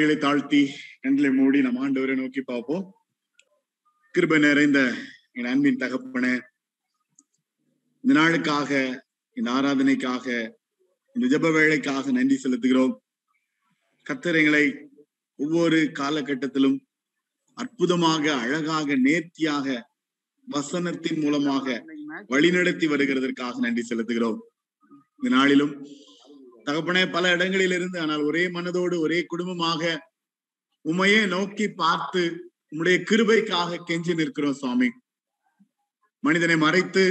தலைகளை தாழ்த்தி கண்களை மூடி நம்ம ஆண்டவரை நோக்கி பார்ப்போம். கிருப நிறைந்த என் அன்பின் தகப்பன இந்த நாளுக்காக இந்த ஆராதனைக்காக இந்த ஜப வேலைக்காக நன்றி செலுத்துகிறோம். கத்திரங்களை ஒவ்வொரு காலகட்டத்திலும் அற்புதமாக அழகாக நேர்த்தியாக வசனத்தின் மூலமாக வழிநடத்தி வருகிறதற்காக நன்றி செலுத்துகிறோம். இந்த நாளிலும் தகப்பனே பல இடங்களில் இருந்து ஆனால் ஒரே மனதோடு ஒரே குடும்பமாக உமையே நோக்கி பார்த்து உம்முடைய கிருபைக்காக கெஞ்சி நிற்கிறோம் சுவாமி. மனிதனை மறைத்து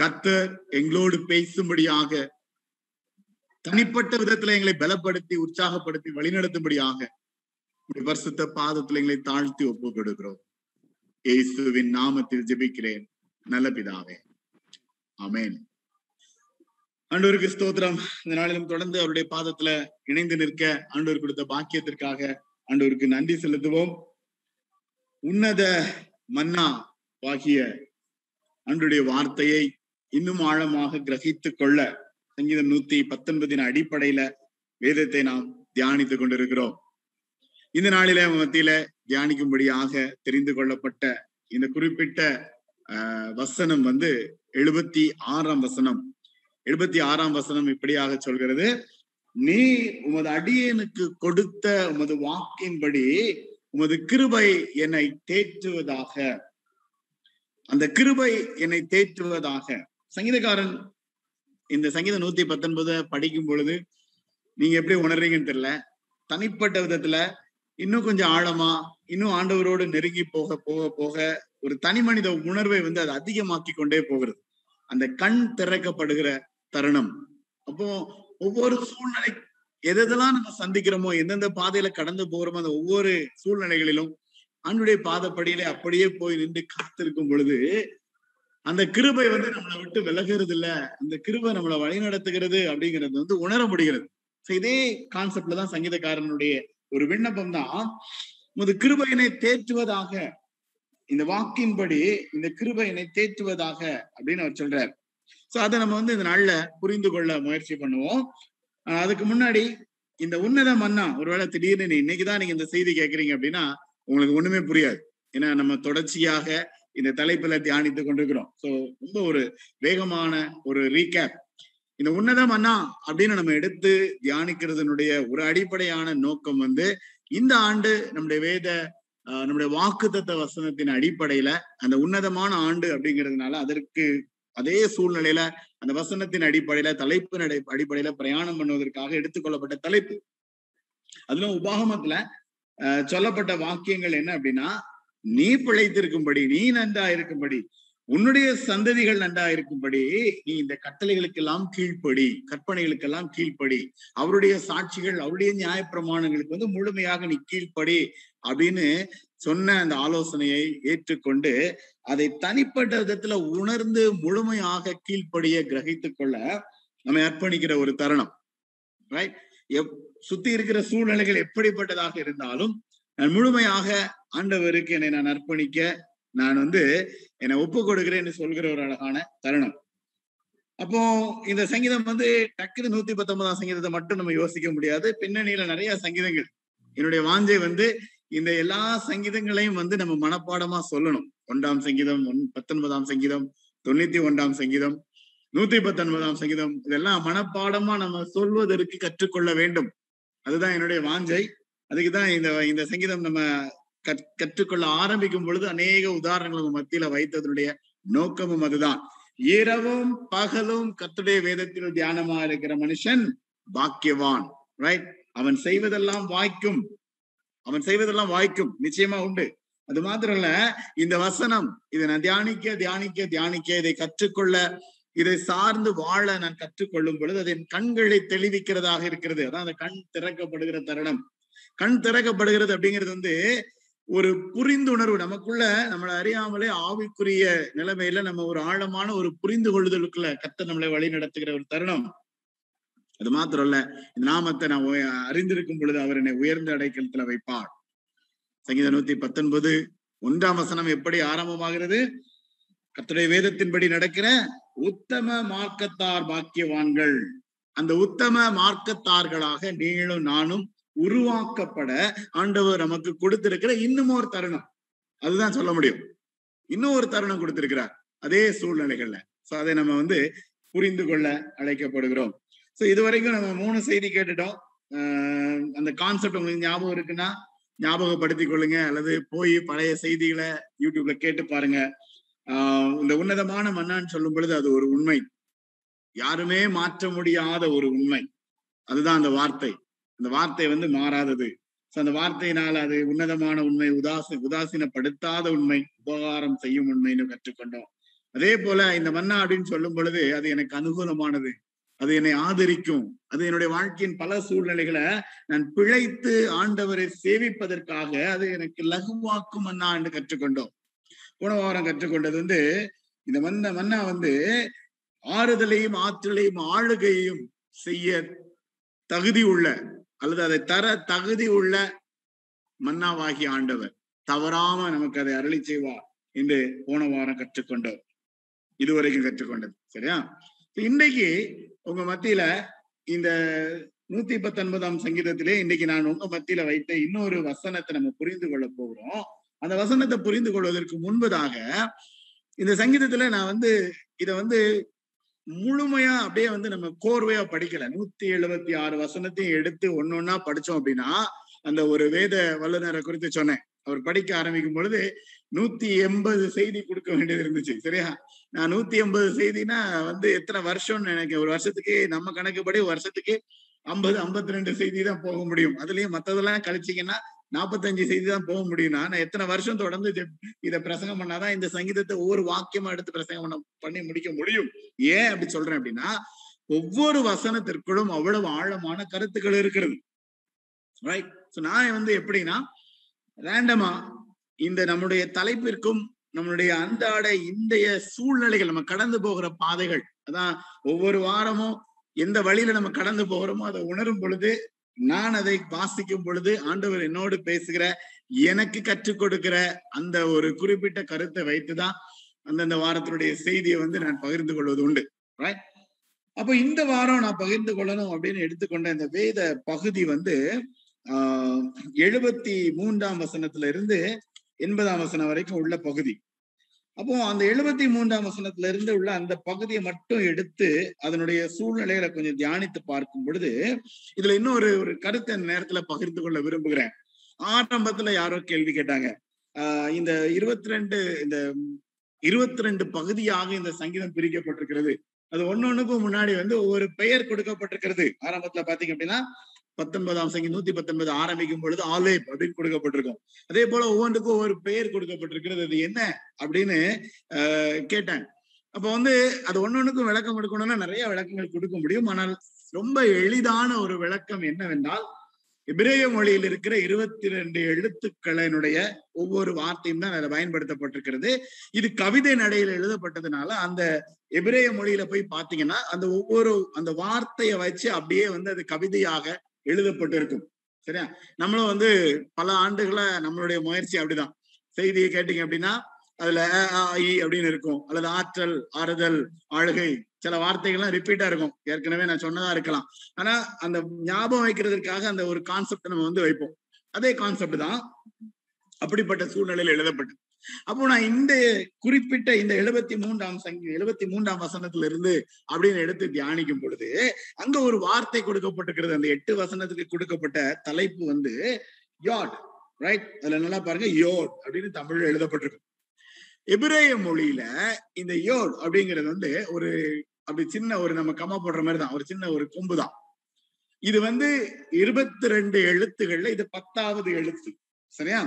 கத்தர் எங்களோடு பேசும்படியாக தனிப்பட்ட விதத்துல எங்களை பலப்படுத்தி உற்சாகப்படுத்தி வழிநடத்தும்படியாக உடைய பரிசுத்த பாதத்துல எங்களை தாழ்த்தி ஒப்பு கொடுக்கிறோம். இயேசுவின் நாமத்தில் ஜெபிக்கிறேன். நல்ல பிதாவே. அமேன் ஆண்டவருக்கு ஸ்தோத்திரம். இந்த நாளிலும் தொடர்ந்து அவருடைய பாதத்துல இணைந்து நிற்க ஆண்டவர் கொடுத்த பாக்கியத்திற்காக ஆண்டவருக்கு நன்றி செலுத்துவோம். உன்னத மன்னா ஆகிய ஆண்டுடைய வார்த்தையை இன்னும் ஆழமாக கிரகித்துக் கொள்ள சங்கீதம் நூத்தி பத்தொன்பதின் அடிப்படையில வேதத்தை நாம் தியானித்துக் கொண்டிருக்கிறோம். இந்த நாளில மத்தியில தியானிக்கும்படியாக தெரிந்து கொள்ளப்பட்ட இந்த குறிப்பிட்ட ஆஹ் வசனம் வந்து எழுபத்தி ஆறாம் வசனம். எழுபத்தி ஆறாம் வசனம் இப்படியாக சொல்கிறது. நீ உமது அடியனுக்கு கொடுத்த உமது வாக்கின்படி உமது கிருபை என்னை தேற்றுவதாக. அந்த கிருபை என்னை தேற்றுவதாக. சங்கீதக்காரன் இந்த சங்கீதம் நூத்தி பத்தொன்பது படிக்கும் பொழுது நீங்க எப்படி உணர்றீங்கன்னு தெரியல. தனிப்பட்ட விதத்துல இன்னும் கொஞ்சம் ஆழமா இன்னும் ஆண்டவரோடு நெருங்கி போக போக போக ஒரு தனி மனித உணர்வை வந்து அது அதிகமாக்கி கொண்டே போகிறது. அந்த கண் திறக்கப்படுகிற தருணம். அப்போ ஒவ்வொரு சூழ்நிலை எதெல்லாம் நம்ம சந்திக்கிறோமோ எந்தெந்த பாதையில கடந்து போறோமோ அந்த ஒவ்வொரு சூழ்நிலைகளிலும் அன்னுடைய பாதப்படியிலே அப்படியே போய் நின்று காத்திருக்கும் பொழுது அந்த கிருபை வந்து நம்மளை விட்டு விலகிறது இல்ல அந்த கிருபை நம்மளை வழி நடத்துகிறது அப்படிங்கிறது வந்து உணர முடிகிறது. இதே கான்செப்ட்ல தான் சங்கீதக்காரனுடைய ஒரு விண்ணப்பம் தான். முது கிருபையினை தேற்றுவதாக இந்த வாக்கின்படி இந்த கிருபையினை தேற்றுவதாக அப்படின்னு அவர் சொல்றார். ஸோ அதை நம்ம வந்து இந்த நாள்ல புரிந்து கொள்ள முயற்சி பண்ணுவோம். அதுக்கு முன்னாடி இந்த உன்னத மன்னா ஒருவேளை திடீர்னு இன்னைக்குதான் நீங்க இந்த செய்தி கேட்குறீங்க அப்படின்னா உங்களுக்கு ஒண்ணுமே புரியாது. ஏன்னா நம்ம தொடர்ச்சியாக இந்த தலைப்புல தியானித்து கொண்டிருக்கிறோம். ஸோ ரொம்ப ஒரு வேகமான ஒரு ரீகேப் இந்த உன்னதம் அண்ணா அப்படின்னு நம்ம எடுத்து தியானிக்கிறதுனுடைய ஒரு அடிப்படையான நோக்கம் வந்து இந்த ஆண்டு நம்முடைய வேத நம்முடைய வாக்குத்தத்த வசனத்தின் அடிப்படையில அந்த உன்னதமான ஆண்டு அப்படிங்கிறதுனால அதற்கு அதே சூழ்நிலையில அந்த வசனத்தின் அடிப்படையில தலைப்பின் அடிப்படையில பிரயாணம் பண்ணுவதற்காக எடுத்துக்கொள்ளப்பட்ட தலைப்பு. அதுல உபாகமத்துல சொல்லப்பட்ட வாக்கியங்கள் என்ன அப்படின்னா நீ பிழைத்திருக்கும்படி நீ நன்றா இருக்கும்படி உன்னுடைய சந்ததிகள் நன்றா இருக்கும்படி நீ இந்த கட்டளைகளுக்கெல்லாம் கீழ்ப்படி கற்பனைகளுக்கெல்லாம் கீழ்ப்படி அவருடைய சாட்சிகள் அவருடைய நியாயப்பிரமாணங்களுக்கு வந்து முழுமையாக நீ கீழ்ப்படி அப்படின்னு சொன்ன அந்த ஆலோசனையை ஏற்றுக்கொண்டு அதை தனிப்பட்ட விதத்துல உணர்ந்து முழுமையாக கீழ்ப்படிய கிரகித்து கொள்ள நம்ம அர்ப்பணிக்கிற ஒரு தருணம். ரைட் எப் சுத்தி இருக்கிற சூழ்நிலைகள் எப்படிப்பட்டதாக இருந்தாலும் நான் முழுமையாக ஆண்டவருக்கு என்னை நான் அர்ப்பணிக்க நான் வந்து என்னை ஒப்பு கொடுக்கிறேன்னு சொல்கிற ஒரு அழகான தருணம். அப்போ இந்த சங்கீதம் வந்து டக்குனு நூத்தி பத்தொன்பதாம் சங்கீதத்தை மட்டும் நம்ம யோசிக்க முடியாது. பின்னணியில நிறைய சங்கீதங்கள். என்னுடைய வாஞ்சை வந்து இந்த எல்லா சங்கீதங்களையும் வந்து நம்ம மனப்பாடமா சொல்லணும். ஒன்றாம் சங்கீதம் ஒன் பத்தொன்பதாம் சங்கீதம் தொண்ணூத்தி ஒன்றாம் சங்கீதம் நூத்தி பத்தொன்பதாம் சங்கீதம் இதெல்லாம் மனப்பாடமா நம்ம சொல்வதற்கு கற்றுக்கொள்ள வேண்டும். அதுதான் என்னுடைய வாஞ்சை. அதுக்குதான் இந்த இந்த சங்கீதம் நம்ம கற்றுக்கொள்ள ஆரம்பிக்கும் பொழுது அநேக உதாரணங்கள் நம்ம மத்தியில வைத்ததனுடைய நோக்கமும் அதுதான். இரவும் பகலும் கத்துடைய வேதத்தில் தியானமா இருக்கிற மனுஷன் பாக்கியவான் ரைட் அவன் செய்வதெல்லாம் வாய்க்கும். அவன் செய்வதெல்லாம் வாய்க்கும். நிச்சயமா உண்டு. அது மாத்திரம் இல்ல இந்த வசனம் இதை நான் தியானிக்க தியானிக்க தியானிக்க இதை கற்றுக்கொள்ள இதை சார்ந்து வாழ நான் கற்றுக்கொள்ளும் பொழுது அது என் கண்களை தெளிவிக்கிறதாக இருக்கிறது. அதான் அந்த கண் திறக்கப்படுகிற தருணம். கண் திறக்கப்படுகிறது அப்படிங்கிறது வந்து ஒரு புரிந்துணர்வு. நமக்குள்ள நம்மளை அறியாமலே ஆவிக்குரிய நிலைமையில நம்ம ஒரு ஆழமான ஒரு புரிந்து கொள்ளுதலுக்குள்ள கத்த நம்மளை வழி நடத்துகிற ஒரு தருணம். அது மாத்திரம் இல்ல இந்த நாமத்தை நான் அறிந்திருக்கும் பொழுது அவர் என்னை உயர்ந்த அடைக்கலத்துல வைப்பார். சங்கீத நூத்தி பத்தொன்பது ஒன்றாம் வசனம் எப்படி ஆரம்பமாகிறது? கத்துடைய வேதத்தின்படி நடக்கிற உத்தம மார்க்கத்தார் பாக்கியவான்கள். அந்த உத்தம மார்க்கத்தார்களாக நீங்களும் நானும் உருவாக்கப்பட ஆண்டவர் நமக்கு கொடுத்திருக்கிற இன்னும் ஒரு தருணம். அதுதான் சொல்ல முடியும். இன்னும் ஒரு தருணம் கொடுத்திருக்கிறார். அதே சூழ்நிலைகள்ல. சோ அதை நம்ம வந்து புரிந்து கொள்ள அழைக்கப்படுகிறோம். ஸோ இது வரைக்கும் நம்ம மூணு செய்தி கேட்டுட்டோம். அந்த கான்செப்ட் உங்களுக்கு ஞாபகம் இருக்குன்னா ஞாபகப்படுத்தி கொள்ளுங்க. அல்லது போய் பழைய செய்திகளை யூடியூப்ல கேட்டு பாருங்க. இந்த உன்னதமான மன்னான்னு சொல்லும் பொழுது அது ஒரு உண்மை. யாருமே மாற்ற முடியாத ஒரு உண்மை. அதுதான் அந்த வார்த்தை. அந்த வார்த்தை வந்து மாறாதது. ஸோ அந்த வார்த்தையினால் அது உன்னதமான உண்மை உதாசி உதாசீனப்படுத்தாத உண்மை உபகாரம் செய்யும் உண்மைன்னு கற்றுக்கொண்டோம். அதே போல இந்த மன்னா அப்படின்னு சொல்லும் பொழுது அது எனக்கு அனுகூலமானது. அது என்னை ஆதரிக்கும். அது என்னுடைய வாழ்க்கையின் பல சூழ்நிலைகளை நான் பிழைத்து ஆண்டவரை சேவிப்பதற்காக அது எனக்கு லகுவாக்கும் மன்னா என்று கற்றுக்கொண்டோம். போன வாரம் கற்றுக்கொண்டது வந்து இந்த மன்ன மன்னா வந்து ஆறுதலையும் ஆற்றலையும் ஆளுகையும் செய்ய தகுதி உள்ள அல்லது அதை தர தகுதி உள்ள மன்னாவாகி ஆண்டவர். தவறாம நமக்கு அதை அருளி செய்வார் என்று போன வாரம் கற்றுக்கொண்டோம். இதுவரைக்கும் கற்றுக்கொண்டது. சரியா? இன்னைக்கு உங்க மத்தியில இந்த நூத்தி பத்தொன்பதாம் சங்கீதத்திலே இன்னைக்கு நான் உங்க மத்தியில வைத்த இன்னொரு வசனத்தை நம்ம புரிந்து கொள்ள போகிறோம். அந்த வசனத்தை புரிந்து கொள்வதற்கு முன்பதாக இந்த சங்கீதத்துல நான் வந்து இத வந்து முழுமையா அப்படியே வந்து நம்ம கோர்வையா படிக்கல. நூத்தி எழுபத்தி ஆறு வசனத்தையும் எடுத்து ஒன்னொன்னா படிச்சோம் அப்படின்னா அந்த ஒரு வேத வல்லுநரை குறித்து சொன்னேன். அவர் படிக்க ஆரம்பிக்கும் பொழுது நூத்தி எண்பது செய்தி கொடுக்க வேண்டியது இருந்துச்சு. சரியா? நான் நூத்தி எண்பது செய்தினா வந்து எத்தனை வருஷம்னு நினைக்கிறேன். ஒரு வருஷத்துக்கு நம்ம கணக்குப்படி ஒரு வருஷத்துக்கு ஐம்பது ஐம்பத்தி ரெண்டு செய்தி தான் போக முடியும். அதுலயும் மத்ததெல்லாம் கழிச்சிங்கன்னா நாற்பத்தஞ்சு செய்தி தான் போக முடியும்னா நான் எத்தனை வருஷம் தொடர்ந்து இதை பிரசங்கம் பண்ணாதான் இந்த சங்கீதத்தை ஒவ்வொரு வாக்கியமா எடுத்து பிரசங்கம் பண்ண பண்ணி முடிக்க முடியும். ஏன் அப்படி சொல்றேன் அப்படின்னா ஒவ்வொரு வசனத்திற்குள்ளும் அவ்வளவு ஆழமான கருத்துக்கள் இருக்கிறது. ரைட் நான் வந்து எப்படின்னா ரேண்டமா இந்த நம்முடைய தலைப்பிற்கும் நம்மளுடைய அன்றாட இந்தைய சூழ்நிலைகள் நம்ம கடந்து போகிற பாதைகள் அதான் ஒவ்வொரு வாரமும் எந்த வழியில நம்ம கடந்து போகிறோமோ அதை உணரும் பொழுது நான் அதை வாசிக்கும் பொழுது ஆண்டவர் என்னோடு பேசுகிற எனக்கு கற்றுக் கொடுக்கிற அந்த ஒரு குறிப்பிட்ட கருத்தை வைத்துதான் அந்தந்த வாரத்தினுடைய செய்தியை வந்து நான் பகிர்ந்து கொள்வது உண்டு. ரைட் அப்போ இந்த வாரம் நான் பகிர்ந்து கொள்ளணும் அப்படின்னு எடுத்துக்கொண்ட இந்த வேத பகுதி வந்து ஆஹ் எழுபத்தி மூன்றாம் வசனத்துல இருந்து எண்பதாம் வசனம் வரைக்கும் உள்ள பகுதி. அப்போ அந்த எழுபத்தி மூன்றாம் வசனத்துல இருந்து உள்ள அந்த பகுதியை மட்டும் எடுத்து அதனுடைய சூழ்நிலைகளை கொஞ்சம் தியானித்து பார்க்கும் பொழுது இதுல இன்னொரு ஒரு கருத்தை இந்த நேரத்துல பகிர்ந்து கொள்ள விரும்புகிறேன். ஆரம்பத்துல யாரோ கேள்வி கேட்டாங்க. ஆஹ் இந்த இருபத்தி ரெண்டு இந்த இருபத்தி ரெண்டு பகுதியாக இந்த சங்கீதம் பிரிக்கப்பட்டிருக்கிறது. அது ஒன்னொன்னுக்கும் முன்னாடி வந்து ஒவ்வொரு பெயர் கொடுக்கப்பட்டிருக்கிறது. ஆரம்பத்துல பாத்தீங்க அப்படின்னா பத்தொன்பதாம் சங்கி நூத்தி பத்தொன்பது ஆரம்பிக்கும் பொழுது ஆலேப் அப்படின்னு கொடுக்கப்பட்டிருக்கும். அதே போல ஒவ்வொன்றுக்கும் ஒவ்வொரு பெயர் கொடுக்கப்பட்டிருக்கிறது. அது என்ன அப்படின்னு ஆஹ் கேட்டேன். அப்ப வந்து அது ஒன்னொன்னுக்கும் விளக்கம் கொடுக்கணும்னா நிறைய விளக்கங்கள் கொடுக்க முடியும். ஆனால் ரொம்ப எளிதான ஒரு விளக்கம் என்னவென்றால் எபிரேய மொழியில் இருக்கிற இருபத்தி ரெண்டு எழுத்துக்களினுடைய ஒவ்வொரு வார்த்தையும் தான் அதில் பயன்படுத்தப்பட்டிருக்கிறது. இது கவிதை நடையில எழுதப்பட்டதுனால அந்த எபிரேய மொழியில போய் பாத்தீங்கன்னா அந்த ஒவ்வொரு அந்த வார்த்தையை வச்சு அப்படியே வந்து அது கவிதையாக எழுதப்பட்டிருக்கும். சரியா? நம்மளும் வந்து பல ஆண்டுகளா நம்மளுடைய முயற்சி அப்படிதான். செய்தியை கேட்டீங்க அப்படின்னா அதுல ஐ ஆ, இ அப்படின்னு இருக்கும். அல்லது ஆற்றல் ஆறுதல் ஆளுகை சில வார்த்தைகள்லாம் ரிப்பீட்டா இருக்கும். ஏற்கனவே நான் சொன்னதா இருக்கலாம். ஆனா அந்த ஞாபகம் வைக்கிறதுக்காக அந்த ஒரு கான்செப்ட் நம்ம வந்து வைப்போம். அதே கான்செப்ட் தான் அப்படிப்பட்ட சூழ்நிலையில் எழுதப்பட்டது. அப்போ நான் இந்த குறிப்பிட்ட இந்த எழுபத்தி மூன்றாம் சங்கி எழுபத்தி மூன்றாம் வசனத்துல இருந்து அப்படின்னு எடுத்து தியானிக்கும் பொழுது அங்க ஒரு வார்த்தை கொடுக்கப்பட்டிருக்கிறது. அந்த எட்டு வசனத்துக்கு கொடுக்கப்பட்ட தலைப்பு வந்து யாட் ரைட் அதுல நல்லா பாருங்க? யோட் அப்படின்னு தமிழ்ல எழுதப்பட்டிருக்கு எபிரேய மொழியில இந்த யோட் அப்படிங்கிறது வந்து ஒரு அப்படி சின்ன ஒரு நம்ம கம்மா போடுற மாதிரி தான். ஒரு சின்ன ஒரு கொம்பு தான். இது வந்து இருபத்தி ரெண்டு எழுத்துகள்ல இது பத்தாவது எழுத்து. சரியா?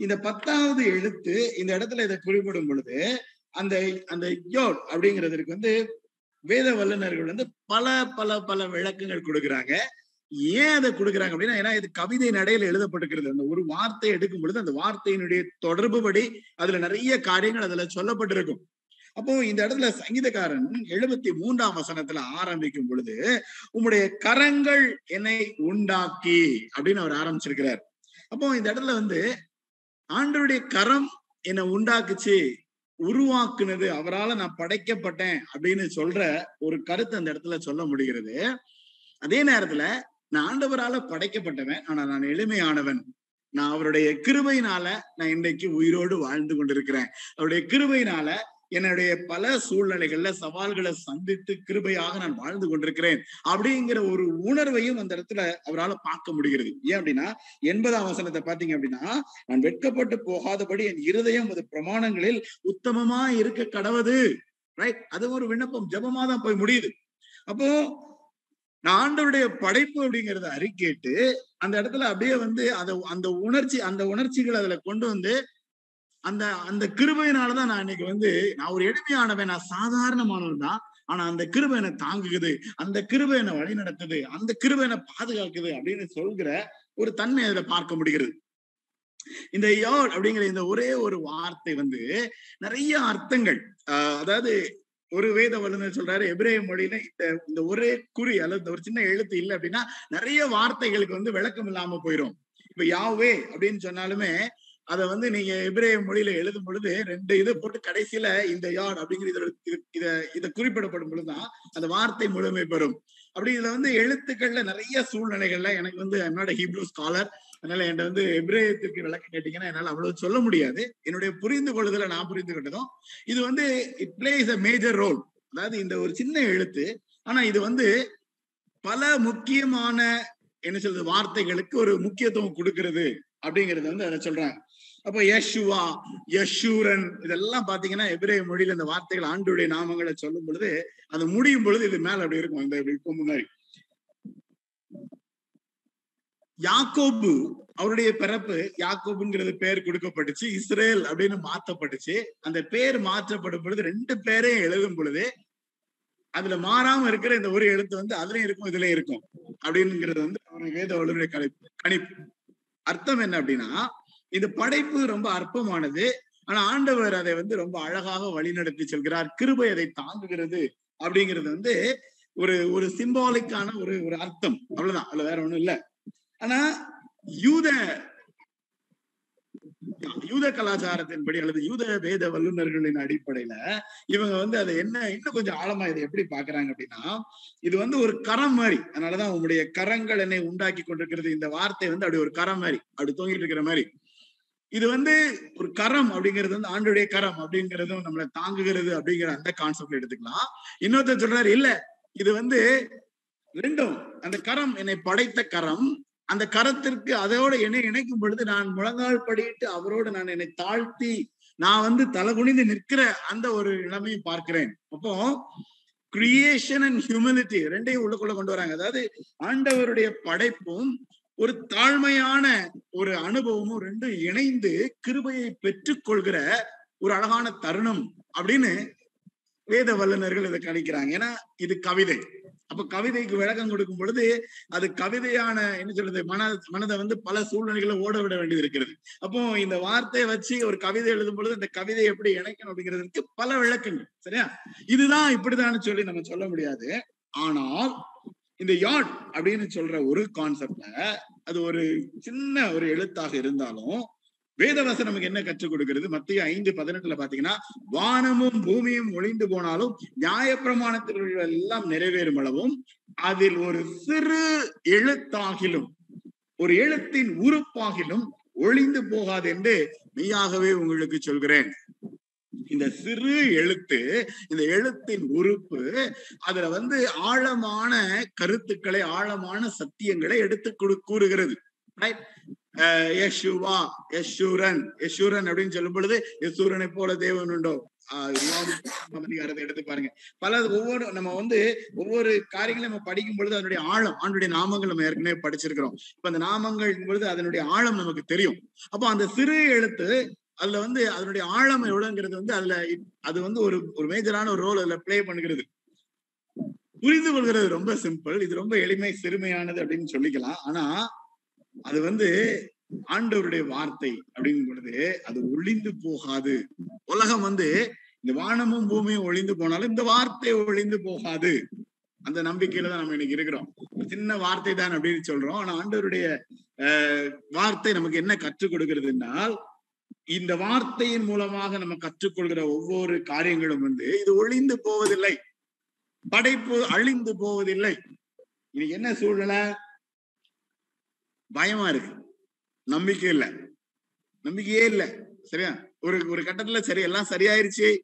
இந்த பத்தாவது எழுத்து இந்த இடத்துல இதை குறிப்பிடும் பொழுது அந்த அந்த யோட் அப்படிங்கிறதுக்கு வந்து வேத வல்லுநர்கள் வந்து பல பல பல விளக்கங்கள் கொடுக்குறாங்க. ஏன் அதை கொடுக்குறாங்க அப்படின்னா ஏன்னா இது கவிதை நடையில எழுதப்பட்டிருக்கிறது. அந்த ஒரு வார்த்தை எடுக்கும் பொழுது அந்த வார்த்தையினுடைய தொடர்பு படி அதுல நிறைய காரியங்கள் அதுல சொல்லப்பட்டிருக்கும். அப்போ இந்த இடத்துல சங்கீதக்காரன் எழுபத்தி மூன்றாம் வசனத்துல ஆரம்பிக்கும் பொழுது உம்முடைய கரங்கள் என்னை உண்டாக்கி அப்படின்னு அவர் ஆரம்பிச்சிருக்கிறார். அப்போ இந்த இடத்துல வந்து ஆண்டருடைய கரம் என்னை உண்டாக்குச்சு உருவாக்குனது அவரால நான் படைக்கப்பட்டேன் அப்படின்னு சொல்ற ஒரு கருத்து அந்த இடத்துல சொல்ல முடிகிறது. அதே நேரத்துல நான் ஆண்டவரால படைக்கப்பட்டவன் ஆனா நான் எளிமையானவன். நான் அவருடைய கிருபையினால நான் இன்னைக்கு உயிரோடு வாழ்ந்து கொண்டிருக்கிறேன். அவருடைய கிருபையினால என்னுடைய பல சூழ்நிலைகள்ல சவால்களை சந்தித்து கிருபையாக நான் வாழ்ந்து கொண்டிருக்கிறேன் அப்படிங்கிற ஒரு உணர்வையும் அந்த இடத்துல அவரால் பார்க்க முடிகிறது. ஏன் அப்படின்னா எண்பதாம் வசனத்தை பாத்தீங்க அப்படின்னா நான் வெட்கப்பட்டு போகாதபடி என் இருதயம் அது பிரமாணங்களில் உத்தமமா இருக்க கடவுது. ரைட் அது ஒரு விண்ணப்பம். ஜபமா தான் போய் முடியுது. அப்போ நான் ஆண்டவருடைய படைப்பு அப்படிங்கறத அறிக்கேட்டு அந்த இடத்துல அப்படியே வந்து அதை அந்த உணர்ச்சி அந்த உணர்ச்சிகளை அதுல கொண்டு வந்து அந்த அந்த கிருபையினாலதான் நான் இன்னைக்கு வந்து நான் ஒரு எளிமையானவன் நான் சாதாரணமானவன் தான். ஆனா அந்த கிருபை என்னை தாங்குகுது அந்த கிருபை என்னை வழி நடத்துது அந்த கிருபை என்னை பாதுகாக்குது அப்படின்னு சொல்கிற ஒரு தன்மை அதுல பார்க்க முடிகிறது. இந்த யாட் அப்படிங்கிற இந்த ஒரே ஒரு வார்த்தை வந்து நிறைய அர்த்தங்கள். ஆஹ் அதாவது ஒரு வேத வல்லுநர் சொல்றாரு எபிரேய மொழியில இந்த இந்த ஒரே குறி அல்லது ஒரு சின்ன எழுத்து இல்லை அப்படின்னா நிறைய வார்த்தைகளுக்கு வந்து விளக்கம் இல்லாம போயிடும் இப்ப யாவே அப்படின்னு சொன்னாலுமே அதை வந்து நீங்க எபிரேய மொழியில எழுதும் பொழுது ரெண்டு இது போட்டு கடைசியில இந்த யாட் அப்படிங்கிற இதோட இதை இதை குறிப்பிடப்படும் பொழுதுதான் அந்த வார்த்தை முழுமை பெறும். அப்படி இதுல வந்து எழுத்துக்கள்ல நிறைய சூழ்நிலைகள்ல எனக்கு வந்து என்னோட ஹீப்ரூ ஸ்காலர் அதனால என்கிட்ட வந்து இப்ரேயத்திற்கு விளக்கம் கேட்டீங்கன்னா என்னால அவ்வளவு சொல்ல முடியாது. என்னுடைய புரிந்து கொள்ளுதல நான் புரிந்து கொண்டதும் இது வந்து it plays a major role அதாவது இந்த ஒரு சின்ன எழுத்து ஆனா இது வந்து பல முக்கியமான என்ன சொல்றது வார்த்தைகளுக்கு ஒரு முக்கியத்துவம் கொடுக்கறது அப்படிங்கறத வந்து அதை சொல்றாங்க. அப்போ யஷுவா யஷூரன் இதெல்லாம் பாத்தீங்கன்னா எபிரே மொழியில இந்த வார்த்தைகள் ஆண்டுடைய நாமங்களை சொல்லும் பொழுது அது முடியும் பொழுது இது மேல அப்படி இருக்கும். அந்த இப்ப முன்னாடி. யாக்கோபு அவருடைய பிறப்பு யாக்கோபுங்கிறது பேர் கொடுக்கப்பட்டுச்சு. இஸ்ரேல் அப்படின்னு மாத்தப்பட்டுச்சு அந்த பேர் மாற்றப்படும் பொழுது ரெண்டு பேரையும் எழுதும் பொழுது அதுல மாறாம இருக்கிற இந்த ஒரு எழுத்து வந்து அதுலயும் இருக்கும் இதுலயும் இருக்கும். அப்படிங்கிறது வந்து அவருடைய வேத வல்லுடைய கணிப்பு. கணிப்பு. அர்த்தம் என்ன அப்படின்னா இந்த படைப்பு ரொம்ப அற்பமானது. ஆனா ஆண்டவர் அதை வந்து ரொம்ப அழகாக வழிநடத்தி செல்கிறார். கிருபை அதை தாங்குகிறது அப்படிங்கிறது வந்து ஒரு ஒரு சிம்பாலிக்கான ஒரு ஒரு அர்த்தம். அவ்வளவுதான். அதுல வேற ஒண்ணும் இல்ல. ஆனா யூத யூத கலாச்சாரத்தின்படி அல்லது யூத வேத வல்லுநர்களின் அடிப்படையில இவங்க வந்து அதை என்ன இன்னும் கொஞ்சம் ஆழமா இதை எப்படி பாக்குறாங்க அப்படின்னா இது வந்து ஒரு கரம் மாதிரி. அதனாலதான் உங்களுடைய கரங்கள் என்னை உண்டாக்கி கொண்டிருக்கிறது. இந்த வார்த்தை வந்து அப்படி ஒரு கரம் மாதிரி. அப்படி தூங்கிட்டு இருக்கிற மாதிரி. இது வந்து ஒரு கரம் அப்படிங்கிறது வந்து ஆண்டுடைய கரம் அப்படிங்கிறதும் நம்மளை தாங்குகிறது அப்படிங்கிற அந்த கான்செப்ட் எடுத்துக்கலாம். இன்னொருத்தர் சொல்றாரு இல்ல இது வந்து ரெண்டும். அந்த கரம் என்னை படைத்த கரம். அந்த கரத்திற்கு அதோட என்னை இணைக்கும் பொழுது நான் முழங்கால் படிட்டு அவரோடு நான் என்னை தாழ்த்தி நான் வந்து தலை குனிந்து நிற்கிற அந்த ஒரு நிலைமையும் பார்க்கிறேன். அப்போ கிரியேஷன் அண்ட் ஹியூமிலிட்டி ரெண்டையும் உள்ளுக்குள்ள கொண்டு வராங்க. அதாவது ஆண்டவருடைய படைப்பும் ஒரு தாழ்மையான ஒரு அனுபவமும் ரெண்டும் இணைந்து கிருபையை பெற்றுக்கொள்கிற ஒரு அழகான தருணம் அப்படின்னு வேத வல்லுநர்கள் இதை கணிக்கிறாங்க. ஏன்னா இது கவிதை. அப்ப கவிதைக்கு விளக்கம் கொடுக்கும் பொழுது அது கவிதையான என்ன சொல்றது மன மனதை வந்து பல சூழ்நிலைகளை ஓட விட வேண்டியது இருக்கிறது. அப்போ இந்த வார்த்தையை வச்சு ஒரு கவிதை எழுதும் பொழுது இந்த கவிதை எப்படி இணைக்கணும் அப்படிங்கிறதுக்கு பல விளக்கங்கள் சரியா? இதுதான் இப்படிதான் சொல்லி நம்ம சொல்ல முடியாது. ஆனால் இந்த யாட் அப்படின்னு சொல்ற ஒரு கான்செப்ட்ல அது ஒரு சின்ன ஒரு எழுத்தாக இருந்தாலும் வேதவாசம் நமக்கு என்ன கற்றுக் கொடுக்கிறது? மத்திய ஐந்து பதினெட்டுல பாத்தீங்கன்னா வானமும் பூமியும் ஒளிந்து போனாலும் நியாயப்பிரமாணத்தில் எல்லாம் நிறைவேறும் அளவும் அதில் ஒரு சிறு எழுத்தாகிலும் ஒரு எழுத்தின் உறுப்பாகிலும் ஒளிந்து போகாது என்று மெய்யாகவே உங்களுக்கு சொல்கிறேன். இந்த சிறு எழுத்து இந்த எழுத்தின் உறுப்பு அதுல வந்து ஆழமான கருத்துக்களை ஆழமான சத்தியங்களை எடுத்து கூறுகிறது. யசுவா யஷூரன் யஷூரன் அப்படின்னு சொல்லும் பொழுது யசூரனை போல தேவன் உண்டோ? அதிகாரத்தை எடுத்து பாருங்க. பல ஒவ்வொரு நம்ம வந்து ஒவ்வொரு காரியங்களும் நம்ம படிக்கும் பொழுது அதனுடைய ஆழம் ஆண்டுடைய நாமங்கள் நம்ம ஏற்கனவே படிச்சிருக்கிறோம். இப்ப அந்த நாமங்கள் பொழுது அதனுடைய ஆழம் நமக்கு தெரியும். அப்போ அந்த சிறு எழுத்து அதுல வந்து அதனுடைய ஆழம் எவ்வளவுங்கிறது வந்து அதுல அது வந்து ஒரு ஒரு மேஜரான ஒரு ரோல் அதுல பிளே பண்ணுகிறது. புரிந்து கொள்கிறது ரொம்ப சிம்பிள் இது ரொம்ப எளிமை சிறுமையானது அப்படின்னு சொல்லிக்கலாம். ஆனா அது வந்து ஆண்டவருடைய வார்த்தை அப்படிங்கும் பொழுது அது ஒளிந்து போகாது. உலகம் வந்து இந்த வானமும் பூமியும் ஒளிந்து போனாலும் இந்த வார்த்தை ஒளிந்து போகாது. அந்த நம்பிக்கையில தான் நம்ம இன்னைக்கு இருக்கிறோம். சின்ன வார்த்தை தான் அப்படின்னு சொல்றோம். ஆனா ஆண்டவருடைய வார்த்தை நமக்கு என்ன கற்றுக் கொடுக்கிறதுனால் இந்த வார்த்தையின் மூலமாக நம்ம கற்றுக்கொள்கிற ஒவ்வொரு காரியங்களும் வந்து இது ஒளிந்து போவதில்லை. படைப்பு அழிந்து போவதில்லை. இது என்ன சூழ்நிலை? பயமா இருக்கு. நம்பிக்கை இல்ல. நம்பிக்கையே இல்லை. சரியா? ஒரு ஒரு கட்டத்துல சரி எல்லாம் சரியாயிருச்சு.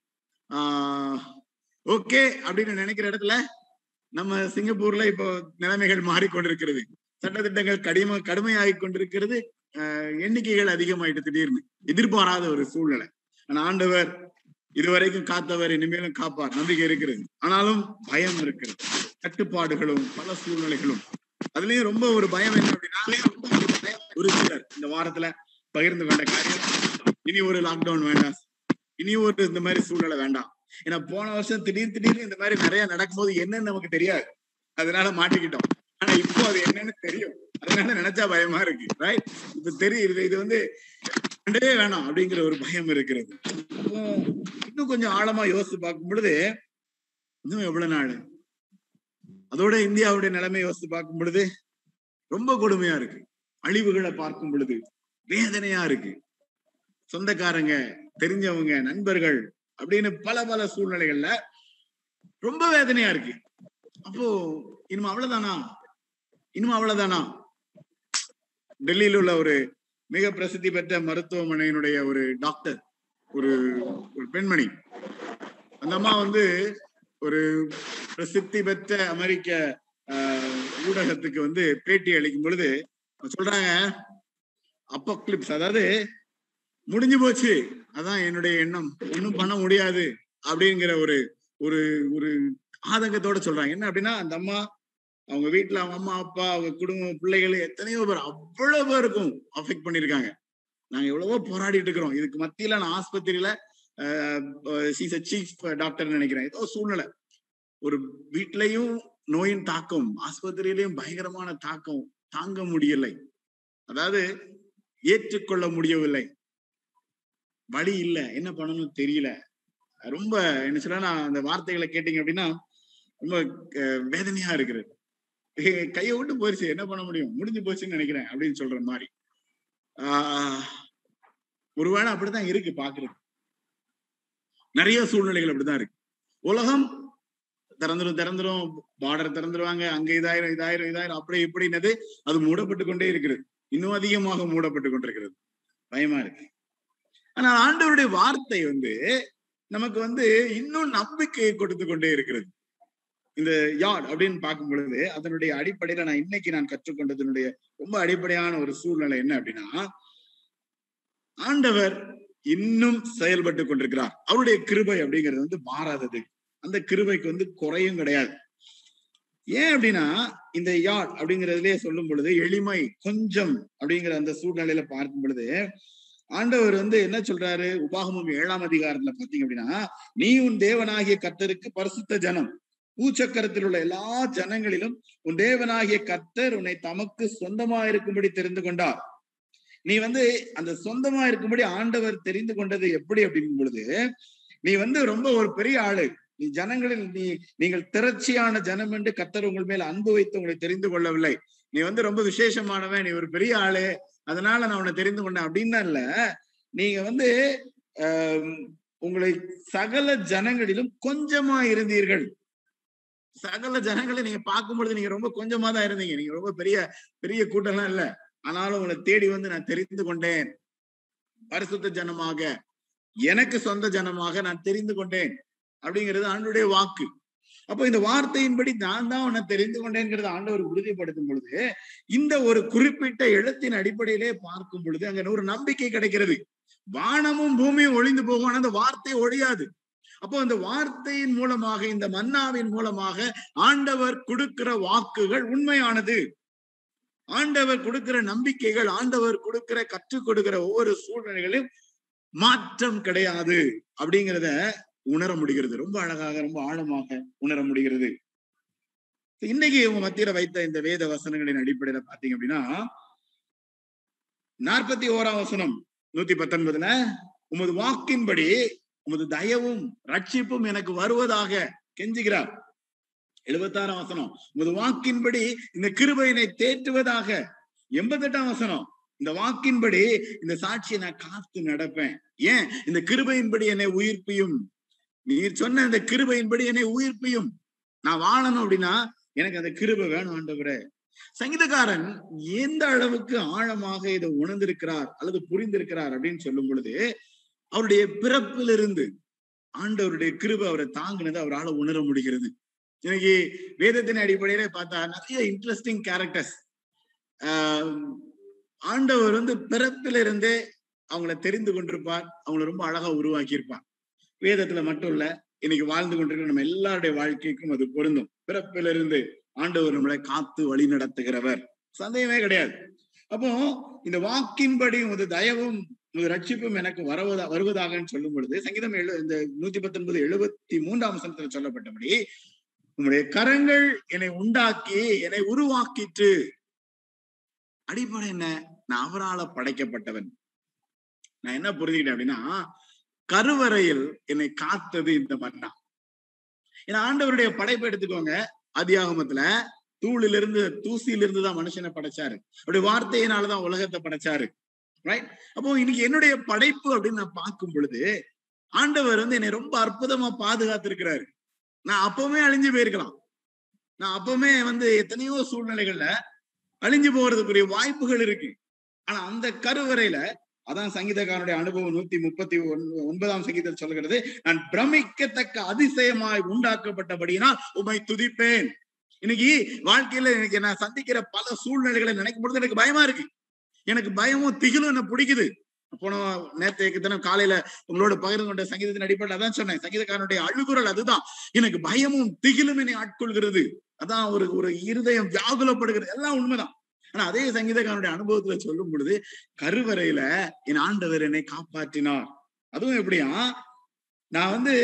ஆஹ் ஓகே அப்படின்னு நினைக்கிற இடத்துல நம்ம சிங்கப்பூர்ல இப்போ நிலைமைகள் மாறிக்கொண்டிருக்கிறது. சட்டத்திட்டங்கள் கடிம கடுமையாகி கொண்டிருக்கிறது எண்ணிக்கைகள் அதிகமாயிட்டு திடீர்னு. எதிர்பாராத ஒரு சூழ்நிலை. ஆனா ஆண்டவர் இதுவரைக்கும் காத்தவர் இனிமேலும் காப்பார். நம்பிக்கை இருக்கிறது. ஆனாலும் பயம் இருக்கிறது. கட்டுப்பாடுகளும் பல சூழ்நிலைகளும். அதுலயும் ரொம்ப ஒரு பயம் என்ன அப்படின்னா ஒரு சிலர் இந்த வாரத்துல பகிர்ந்து கொண்ட காரியம் இனி ஒரு லாக்டவுன் வேண்டாம். இனி ஒரு இந்த மாதிரி சூழ்நிலை வேண்டாம். ஏன்னா போன வருஷம் திடீர் திடீர்னு இந்த மாதிரி நிறைய நடக்கும்போது என்னன்னு நமக்கு தெரியாது. அதனால மாட்டிக்கிட்டோம். ஆனா இப்போ அது என்னன்னு தெரியும். அதனால நினைச்சா பயமா இருக்கு ரைட் இப்ப தெரியுது இது வந்து கண்டவே வேணாம் அப்படிங்கிற ஒரு பயம் இருக்கிறது. இன்னும் கொஞ்சம் ஆழமா யோசிச்சு பார்க்கும் பொழுது இன்னும் எவ்வளவு நாள்? அதோட இந்தியாவுடைய நிலைமை யோசிச்சு பார்க்கும் பொழுது ரொம்ப கொடுமையா இருக்கு. அழிவுகளை பார்க்கும் பொழுது வேதனையா இருக்கு. சொந்தக்காரங்க தெரிஞ்சவங்க நண்பர்கள் அப்படின்னு பல பல சூழ்நிலைகள்ல ரொம்ப வேதனையா இருக்கு. அப்போ இனிமே அவ்வளவுதானா? இனிமே அவ்வளவுதானா? டெல்லியில உள்ள ஒரு மிக பிரசித்தி பெற்ற மருத்துவமனையினுடைய ஒரு டாக்டர் ஒரு ஒரு பெண்மணி. அந்த அம்மா வந்து ஒரு பிரசித்தி பெற்ற அமெரிக்க ஊடகத்துக்கு வந்து பேட்டி அளிக்கும் பொழுது சொல்றாங்க அப்போக்லிப்ஸ் அதாவது முடிஞ்சு போச்சு. அதான் என்னுடைய எண்ணம். ஒன்றும் பண்ண முடியாது அப்படிங்கிற ஒரு ஒரு ஒரு ஆதங்கத்தோட சொல்றாங்க. என்ன அப்படின்னா அந்த அம்மா அவங்க வீட்டுல அவங்க அம்மா அப்பா அவங்க குடும்பம் பிள்ளைகள் எத்தனையோ பேர் அவ்வளவு பேருக்கும் அஃபெக்ட் பண்ணிருக்காங்க நாங்க எவ்வளவோ போராடிட்டு இருக்கிறோம். இதுக்கு மத்தியில நான் ஆஸ்பத்திரியில சீஃப் டாக்டர் நினைக்கிறேன். ஏதோ சூழ்நிலை. ஒரு வீட்லயும் நோயின் தாக்கம் ஆஸ்பத்திரியிலையும் பயங்கரமான தாக்கம் தாங்க முடியலை. அதாவது ஏற்றுக்கொள்ள முடியவில்லை. வழி இல்ல. என்ன பண்ணணும்னு தெரியல. ரொம்ப என்ன சொல்ல அந்த வார்த்தைகளை கேட்டீங்க அப்படின்னா ரொம்ப வேதனையா இருக்கிறது. கையை விட்டு போயிடுச்சு என்ன பண்ண முடியும்? முடிஞ்சு போச்சுன்னு நினைக்கிறேன் அப்படின்னு சொல்ற மாதிரி. ஆஹ் ஒருவேளை அப்படித்தான் இருக்கு பாக்குறது நிறைய சூழ்நிலைகள் அப்படிதான் இருக்கு. உலகம் திறந்துரும் திறந்துரும். பார்டர் திறந்துருவாங்க. அங்க இதாயிரம் இதாயிரம் இதாயிரம். அப்படி இப்படின்னது அது மூடப்பட்டு கொண்டே இருக்கிறது இன்னும் அதிகமாக மூடப்பட்டு கொண்டிருக்கிறது. பயமா இருக்கு. ஆனா ஆண்டவருடைய வார்த்தை வந்து நமக்கு வந்து இன்னும் நம்பிக்கையை கொடுத்து கொண்டே இருக்கிறது. இந்த யார்ட் அப்படின்னு பார்க்கும் பொழுது அதனுடைய அடிப்படையில நான் இன்னைக்கு நான் கற்றுக்கொண்டதனுடைய ரொம்ப அடிப்படையான ஒரு சூழ்நிலை என்ன அப்படின்னா ஆண்டவர் இன்னும் செயல்பட்டு கொண்டிருக்கிறார். அவருடைய கிருபை அப்படிங்கிறது வந்து மாறாதது. அந்த கிருபைக்கு வந்து குறையும் கிடையாது. ஏன் அப்படின்னா இந்த யாட் அப்படிங்கிறதுலயே சொல்லும் பொழுது எளிமை கொஞ்சம் அப்படிங்கிற அந்த சூழ்நிலையில பார்க்கும் பொழுது ஆண்டவர் வந்து என்ன சொல்றாரு? உபாகமும் ஏழாம் அதிகாரத்துல பாத்தீங்க அப்படின்னா நீ உன் தேவனாகிய கர்த்தருக்கு பரிசுத்த ஜனம். பூச்சக்கரத்தில் உள்ள எல்லா ஜனங்களிலும் உன் தேவனாகிய கத்தர் உன்னை தமக்கு சொந்தமா இருக்கும்படி தெரிந்து கொண்டார். நீ வந்து அந்த சொந்தமா இருக்கும்படி ஆண்டவர் தெரிந்து கொண்டது எப்படி அப்படிங்கும் பொழுது நீ வந்து ரொம்ப ஒரு பெரிய ஆளு. நீ ஜனங்களில் நீ நீங்கள் திரட்சியான ஜனம் என்று கத்தர் உங்கள் மேல் அன்பு வைத்து உங்களை தெரிந்து கொள்ளவில்லை. நீ வந்து ரொம்ப விசேஷமானவன் நீ ஒரு பெரிய ஆளு அதனால நான் உன்னை தெரிந்து கொண்டேன் அப்படின்னா இல்ல. நீங்க வந்து ஆஹ் உங்களை சகல ஜனங்களிலும் கொஞ்சமா இருந்தீர்கள் சகல ஜனங்களை நீங்க பார்க்கும் பொழுது நீங்க ரொம்ப கொஞ்சமா தான் இருந்தீங்க. நீங்க ரொம்ப பெரிய பெரிய கூட்டம்லாம் இல்ல. ஆனாலும் உங்களை தேடி வந்து நான் தெரிந்து கொண்டேன். பரிசுத்த ஜனமாக எனக்கு சொந்த ஜனமாக நான் தெரிந்து கொண்டேன். அப்படிங்கிறது ஆண்டுடைய வாக்கு. அப்போ இந்த வார்த்தையின்படி நான் தான் உன்னை தெரிந்து கொண்டேங்கிறது ஆண்டவர் உறுதிப்படுத்தும் பொழுது இந்த ஒரு குறிப்பிட்ட எழுத்தின் அடிப்படையிலே பார்க்கும் பொழுது அங்க ஒரு நம்பிக்கை கிடைக்கிறது. வானமும் பூமியும் ஒளிந்து போகும். ஆனா அந்த வார்த்தை ஒழியாது. அப்போ அந்த வார்த்தையின் மூலமாக இந்த மன்னாவின் மூலமாக ஆண்டவர் கொடுக்கிற வாக்குகள் உண்மையானது. ஆண்டவர் கொடுக்கிற நம்பிக்கைகள் ஆண்டவர் கொடுக்கிற கற்றுக் கொடுக்கிற ஒவ்வொரு சூழ்நிலைகளிலும் மாற்றம் கிடையாது அப்படிங்கிறத உணர முடிகிறது. ரொம்ப அழகாக ரொம்ப ஆழமாக உணர முடிகிறது. இன்னைக்கு இவங்க மத்தியில வைத்த இந்த வேத வசனங்களின் அடிப்படையில பாத்தீங்க அப்படின்னா நாற்பத்தி ஓராம் வசனம் நூத்தி பத்தொன்பதுல உமது வாக்கின்படி உமது தயவும் ரட்சிப்பும் எனக்கு வருவதாக கெஞ்சுகிறார். எழுபத்தாறாம் வசனம். உமது வாக்கின்படி இந்த கிருபையினை தேற்றுவதாக. எண்பத்தெட்டாம் வசனம். இந்த வாக்கின்படி இந்த சாட்சியை நான் காத்து நடப்பேன். ஏன்? இந்த கிருபையின்படி என்னை உயிர்ப்பியும். நீர் சொன்ன இந்த கிருபையின்படி என்னை உயிர்ப்பியும். நான் வாழணும் அப்படின்னா எனக்கு அந்த கிருபை வேணும் ஆண்டவரே. சங்கீதக்காரன் எந்த அளவுக்கு ஆழமாக இதை உணர்ந்திருக்கிறார் அல்லது புரிந்திருக்கிறார் அப்படின்னு சொல்லும் பொழுது அவருடைய பிறப்பிலிருந்து ஆண்டவருடைய கிருபை அவரை தாங்கினது அவரால் உணர முடிகிறது. இன்னைக்கு வேதத்தின் அடிப்படையில பார்த்தா நிறைய இன்ட்ரெஸ்டிங் கேரக்டர்ஸ் ஆண்டவர் வந்து பிறப்பிலிருந்தே அவங்கள தெரிந்து கொண்டிருப்பார். அவங்கள ரொம்ப அழகா உருவாக்கியிருப்பார். வேதத்துல மட்டும் இல்ல இன்னைக்கு வாழ்ந்து கொண்டிருக்கிற நம்ம எல்லாருடைய வாழ்க்கைக்கும் அது பொருந்தும். பிறப்பிலிருந்து ஆண்டவர் நம்மளை காத்து வழி நடத்துகிறவர். சந்தேகமே கிடையாது. அப்போ இந்த வாக்கின்படி உமது தயவும் ரட்சிப்பும் எனக்கு வருவதா வருவதாகன்னு சொல்லும் பொழுது சங்கீதம் எழு இந்த நூத்தி பத்தொன்பது எழுபத்தி மூன்றாம் வசனத்துல சொல்லப்பட்டபடி உங்களுடைய கரங்கள் என்னை உண்டாக்கி என்னை உருவாக்கிட்டு அடிப்படை என்ன? நான் அவரால படைக்கப்பட்டவன். நான் என்ன புரிஞ்சுக்கிட்டேன் அப்படின்னா கருவறையில் என்னை காத்தது இந்த மன்னா. ஏன்னா ஆண்டவருடைய படைப்பை எடுத்துக்கோங்க. அதியாகமத்துல தூளிலிருந்து தூசியிலிருந்து தான் மனுஷனை படைச்சாரு. அப்படி வார்த்தையினாலதான் உலகத்தை படைச்சாரு. ரைட் அப்போ இன்னைக்கு என்னுடைய படைப்பு அப்படின்னு நான் பார்க்கும் பொழுது ஆண்டவர் வந்து என்னை ரொம்ப அற்புதமா பாதுகாத்திருக்கிறாரு. நான் அப்பவுமே அழிஞ்சு போயிருக்கலாம். நான் அப்பவுமே வந்து எத்தனையோ சூழ்நிலைகள்ல அழிஞ்சு போறதுக்குரிய வாய்ப்புகள் இருக்கு. ஆனா அந்த கருவறையில அதான் சங்கீதக்காரனுடைய அனுபவம் நூத்தி முப்பத்தி ஒன்பதாம் சங்கீதம் சொல்கிறது நான் பிரமிக்கத்தக்க அதிசயமாய் உண்டாக்கப்பட்டபடியினால் உமை துதிப்பேன். இன்னைக்கு வாழ்க்கையில எனக்கு நான் சந்திக்கிற பல சூழ்நிலைகளை நினைக்கும் பொழுது எனக்கு பயமா இருக்கு. எனக்கு பயமும் திகிலும் என்ன பிடிக்குது. போன நேற்றைக்கு தினம் காலையில உங்களோட பகிர்ந்து கொண்ட சங்கீதத்தின் அடிப்படையில் அதான் சொன்னேன். சங்கீதக்காரனுடைய அழுகுறல் அதுதான். எனக்கு பயமும் திகிலும் என்னை ஆட்கொள்கிறது. அதான் ஒரு ஒரு இருதயம் வியாகுலப்படுகிறது. எல்லாம் உண்மைதான். ஆனா அதே சங்கீதக்காரனுடைய அனுபவத்துல சொல்லும் பொழுது கருவறையில என் ஆண்டவர் என்னை காப்பாற்றினார். அதுவும் எப்படியா நான் வந்து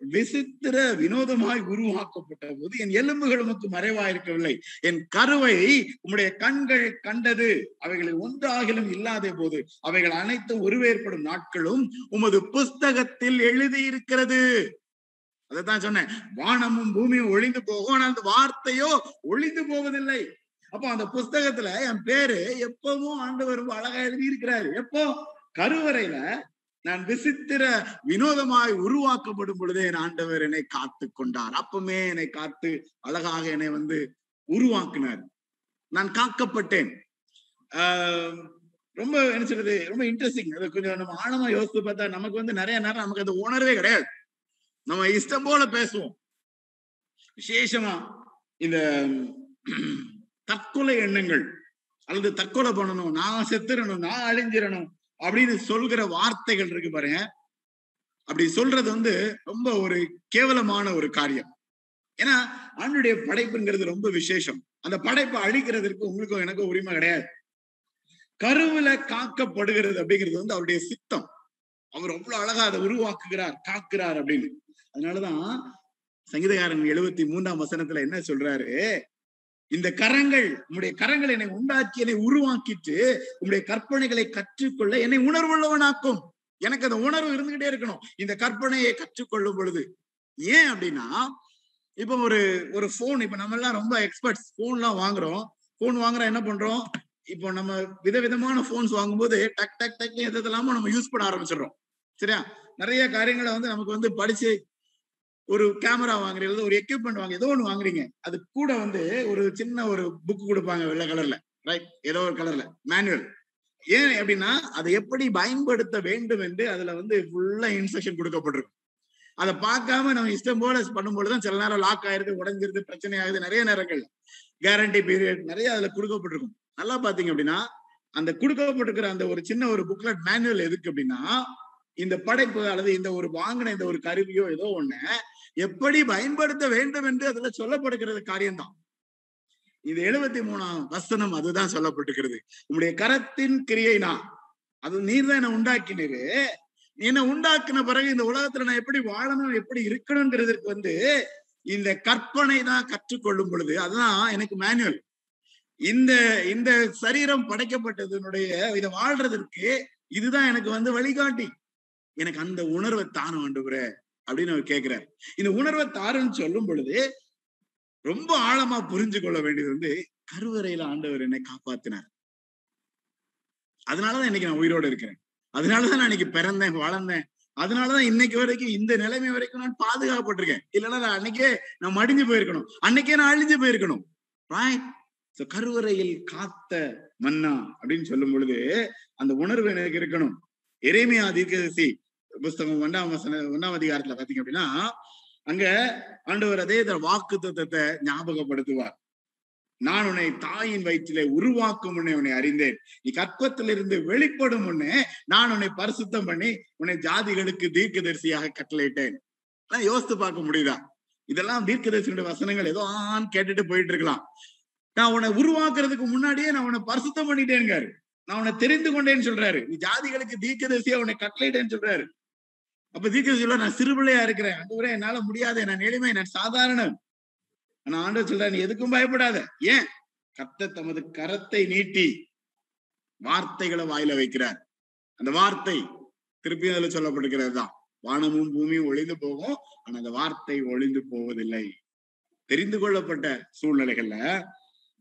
விசித்திர வினோதமாய் உருவாக்கப்பட்ட போது என் எலும்புகள் உமக்கு மறைவாயிருக்கவில்லை. என் கருவை உம்முடைய கண்கள் கண்டது. அவைகளை ஒன்றாகிலும் இல்லாத போது அவைகள் அனைத்தும் உருவேற்படும் நாட்களும் உமது புஸ்தகத்தில் எழுதியிருக்கிறது. அதைத்தான் சொன்னேன். வானமும் பூமியும் ஒளிந்து போகும். ஆனால் அந்த வார்த்தையோ ஒளிந்து போவதில்லை. அப்போ அந்த புஸ்தகத்துல என் பேரு எப்பவும் ஆண்டவர் ரொம்ப அழகா எழுதி இருக்கிறாரு எப்போ? கருவறையில நான் விசித்திர வினோதமாய் உருவாக்கப்படும் பொழுதே என் ஆண்டவர் என்னை காத்து கொண்டார். அப்பமே என்னை காத்து அழகாக என்னை வந்து உருவாக்கினார். நான் காக்கப்பட்டேன். ஆஹ் ரொம்ப என்ன சொல்றது ரொம்ப இன்ட்ரெஸ்டிங் அது கொஞ்சம் நம்ம ஆழமா யோசித்து பார்த்தா நமக்கு வந்து நிறைய நேரம் நமக்கு அந்த உணர்வே கிடையாது. நம்ம இஷ்டம் போல பேசுவோம். விசேஷமா இந்த தற்கொலை எண்ணங்கள் அல்லது தற்கொலை பண்ணணும் நான் செத்துறணும் நான் அழிஞ்சிடணும் அப்படின்னு சொல்கிற வார்த்தைகள் இருக்கு பாருங்க. அப்படி சொல்றது வந்து ரொம்ப ஒரு கேவலமான ஒரு காரியம். ஏன்னா ஆண்டுடைய படைப்புங்கிறது ரொம்ப விசேஷம். அந்த படைப்பை அழிக்கிறதுக்கு உங்களுக்கும் எனக்கும் உரிமை கிடையாது. கருவுல காக்கப்படுகிறது அப்படிங்கிறது வந்து அவருடைய சித்தம். அவர் அவ்வளவு அழகா அதை உருவாக்குகிறார் காக்குறார் அப்படின்னு. அதனாலதான் சங்கீதகாரன் எழுபத்தி மூன்றாம் வசனத்துல என்ன சொல்றாரு? இந்த கரங்கள் உங்களுடைய கரங்கள் என்னை உண்டாக்கி என்னை உருவாக்கிட்டு உங்களுடைய கற்பனைகளை கற்றுக்கொள்ள என்னை உணர்வுள்ளவனாக்கும். எனக்கு அந்த உணர்வு இருந்துகிட்டே இருக்கணும். இந்த கற்பனையை கற்றுக்கொள்ளும் பொழுது. ஏன் அப்படின்னா இப்ப ஒரு ஒரு போன் இப்ப நம்ம எல்லாம் ரொம்ப எக்ஸ்பர்ட்ஸ் போன் எல்லாம் வாங்குறோம். போன் வாங்குறோம் என்ன பண்றோம்? இப்போ நம்ம விதவிதமான போன்ஸ் வாங்கும்போது டக் டக் டக் எதெல்லாமோ நம்ம யூஸ் பண்ண ஆரம்பிச்சிடுறோம். சரியா? நிறைய காரியங்களை வந்து நமக்கு வந்து படிச்சு ஒரு கேமரா வாங்குறீங்க ஒரு எக்யூப்மெண்ட் வாங்க ஏதோ ஒன்று வாங்குறீங்க. அது கூட வந்து ஒரு சின்ன ஒரு புக் கொடுப்பாங்க வெள்ளை கலர்ல ரைட் ஏதோ ஒரு கலர்ல மேனுவல் ஏன் அப்படின்னா அதை எப்படி பயன்படுத்த வேண்டும் என்று அதுல வந்து ஃபுல்லா இன்ஸ்ட்ரக்ஷன் கொடுக்கப்பட்டிருக்கும். அதை பார்க்காம நம்ம இஷ்டம் போல பண்ணும்போதுதான் சில நேரம் லாக் ஆயிருது உடஞ்சிருது பிரச்சனை ஆகுது நிறைய நேரங்கள். கேரண்டி பீரியட் நிறைய அதுல கொடுக்கப்பட்டிருக்கும். நல்லா பாத்தீங்க அப்படின்னா அந்த கொடுக்கப்பட்டிருக்கிற அந்த ஒரு சின்ன ஒரு புக்லெட் மேனுவல் எதுக்கு அப்படின்னா இந்த படைப்பு அல்லது இந்த ஒரு வாங்கின இந்த ஒரு கருவியோ ஏதோ ஒண்ணு எப்படி பயன்படுத்த வேண்டும் என்று அதுல சொல்லப்படுகிறது காரியம்தான். இது எழுபத்தி மூணாம் வசனம் அதுதான் சொல்லப்பட்டுக்கிறது உங்களுடைய கரத்தின் கிரியைனா அது நீர் தான் என்ன உண்டாக்கினீரு என்ன உண்டாக்குன பிறகு இந்த உலகத்துல நான் எப்படி வாழணும் எப்படி இருக்கணுங்கிறதுக்கு வந்து இந்த கற்பனை தான் கற்றுக்கொள்ளும் பொழுது அதுதான் எனக்கு மேனுவல் இந்த இந்த சரீரம் படைக்கப்பட்டதனுடைய இதை வாழ்றதற்கு இதுதான் எனக்கு வந்து வழிகாட்டி. எனக்கு அந்த உணர்வை தானும் ஆண்டுகிற அப்படின்னு அவர் கேட்கிறார் இந்த உணர்வை தாருன்னு சொல்லும் பொழுது ரொம்ப ஆழமா புரிஞ்சு கொள்ள வேண்டியது வந்து கருவறையில ஆண்டவர் என்னை காப்பாத்தினார். அதனாலதான் இன்னைக்கு நான் உயிரோடு இருக்கிறேன். அதனாலதான் நான் இன்னைக்கு பிறந்தேன் வளர்ந்தேன். அதனாலதான் இன்னைக்கு வரைக்கும் இந்த நிலைமை வரைக்கும் நான் பாதுகாப்பட்டிருக்கேன் இல்லைன்னா நான் அன்னைக்கே நான் மடிஞ்சு போயிருக்கணும். அன்னைக்கே நான் அழிஞ்சு போயிருக்கணும். கருவறையில் காத்த மன்னா அப்படின்னு சொல்லும் பொழுது அந்த உணர்வு எனக்கு இருக்கணும். எரேமியா தீர்க்கதரிசி புஸ்தகம் ஒன்றாம் வசன ஒன்றாம் அதிகாரத்துல பாத்தீங்க அப்படின்னா அங்க ஆண்டவர் அதே வாக்கு தத்துவத்தை ஞாபகப்படுத்துவார். நான் உன்னை தாயின் வயிற்றிலே உருவாக்கும் முன்னே உன்னை அறிந்தேன். நீ கற்பத்திலிருந்து வெளிப்படும் முன்னே நான் உன்னை பரிசுத்தம் பண்ணி உன்னை ஜாதிகளுக்கு தீர்க்கதரிசியாக கட்டளையிட்டேன். யோசித்து பார்க்க முடியுதா? இதெல்லாம் தீர்க்கதரிசியுடைய வசனங்கள் ஏதோ ஆன் கேட்டுட்டு போயிட்டு இருக்கலாம். நான் உன்னை உருவாக்குறதுக்கு முன்னாடியே நான் உன்னை பரிசுத்தம் பண்ணிட்டேன்காரு நான் உன்னை தெரிந்து கொண்டேன்னு சொல்றாரு. நீ ஜாதிகளுக்கு தீர்க்கதரிசியா உன்னை கட்டளையிட்டேன்னு சொல்றாரு. அப்ப தீர்க்க சொல்ல நான் சிறுபிள்ளையா இருக்கிறேன். அதுவரை என்னால முடியாது. நான் எளிமை நான் சாதாரணம் ஆனா ஆண்டவர் சொல்ற நீ எதுக்கும் பயப்படாத. ஏன்? கத்த தமது கரத்தை நீட்டி வார்த்தைகளை வாயில வைக்கிறார். அந்த வார்த்தை திருப்பி அதுல சொல்லப்பட்டிருக்கிறது தான். வானமும் பூமியும் ஒளிந்து போகும். ஆனா அந்த வார்த்தை ஒளிந்து போவதில்லை. தெரிந்து கொள்ளப்பட்ட சூழ்நிலைகள்ல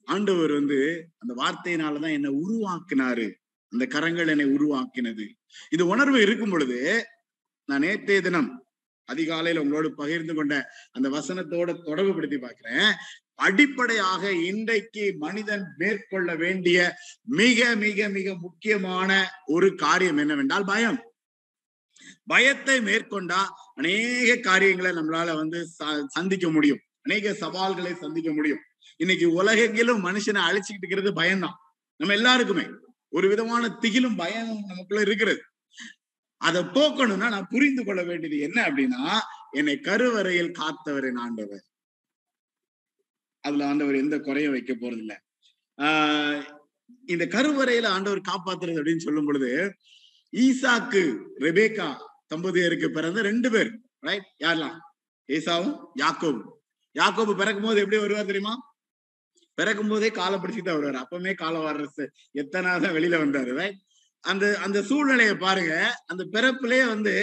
ஆண்டவர் வந்து அந்த வார்த்தையினாலதான் என்னை உருவாக்கினாரு. அந்த கரங்கள் என்னை உருவாக்கினது. இந்த உணர்வு இருக்கும் பொழுது நான் நேற்றைய தினம் அதிகாலையில உங்களோடு பகிர்ந்து கொண்ட அந்த வசனத்தோட தொடர்புபடுத்தி பார்க்கிறேன். அடிப்படையாக இன்றைக்கு மனிதன் மேற்கொள்ள வேண்டிய மிக மிக மிக முக்கியமான ஒரு காரியம் என்னவென்றால் பயம். பயத்தை மேற்கொண்டா அநேக காரியங்களை நம்மளால வந்து சந்திக்க முடியும். அநேக சவால்களை சந்திக்க முடியும். இன்னைக்கு உலகெங்கிலும் மனுஷனை அழிச்சுக்கிட்டு இருக்கிறது பயம்தான். நம்ம எல்லாருக்குமே ஒரு விதமான திகிலும் பயம் நமக்குள்ள இருக்கிறது. அதை போக்கணும்னா நான் புரிந்து கொள்ள வேண்டியது என்ன அப்படின்னா என்னை கருவறையில் காத்தவரின் ஆண்டவர். அதுல ஆண்டவர் எந்த குறையும் வைக்க போறது இல்ல ஆஹ் இந்த கருவறையில ஆண்டவர் காப்பாத்துறது அப்படின்னு சொல்லும் பொழுது ஈசாக்கு ரெபேக்கா தம்பதியருக்கு பிறந்த ரெண்டு பேர் ரைட் யாரெல்லாம்? ஏசாவும் யாக்கோபும். யாக்கோபு பிறக்கும் போது எப்படி வருவார் தெரியுமா? பிறக்கும் போதே காலை பிடிச்சிட்டு வருவார். அப்பவுமே காலை வர்றது எத்தனை தான் வெளியில வந்தாரு ரைட் அந்த அந்த சூழ்நிலையை பாருங்க. அந்த பிறப்பிலே வந்து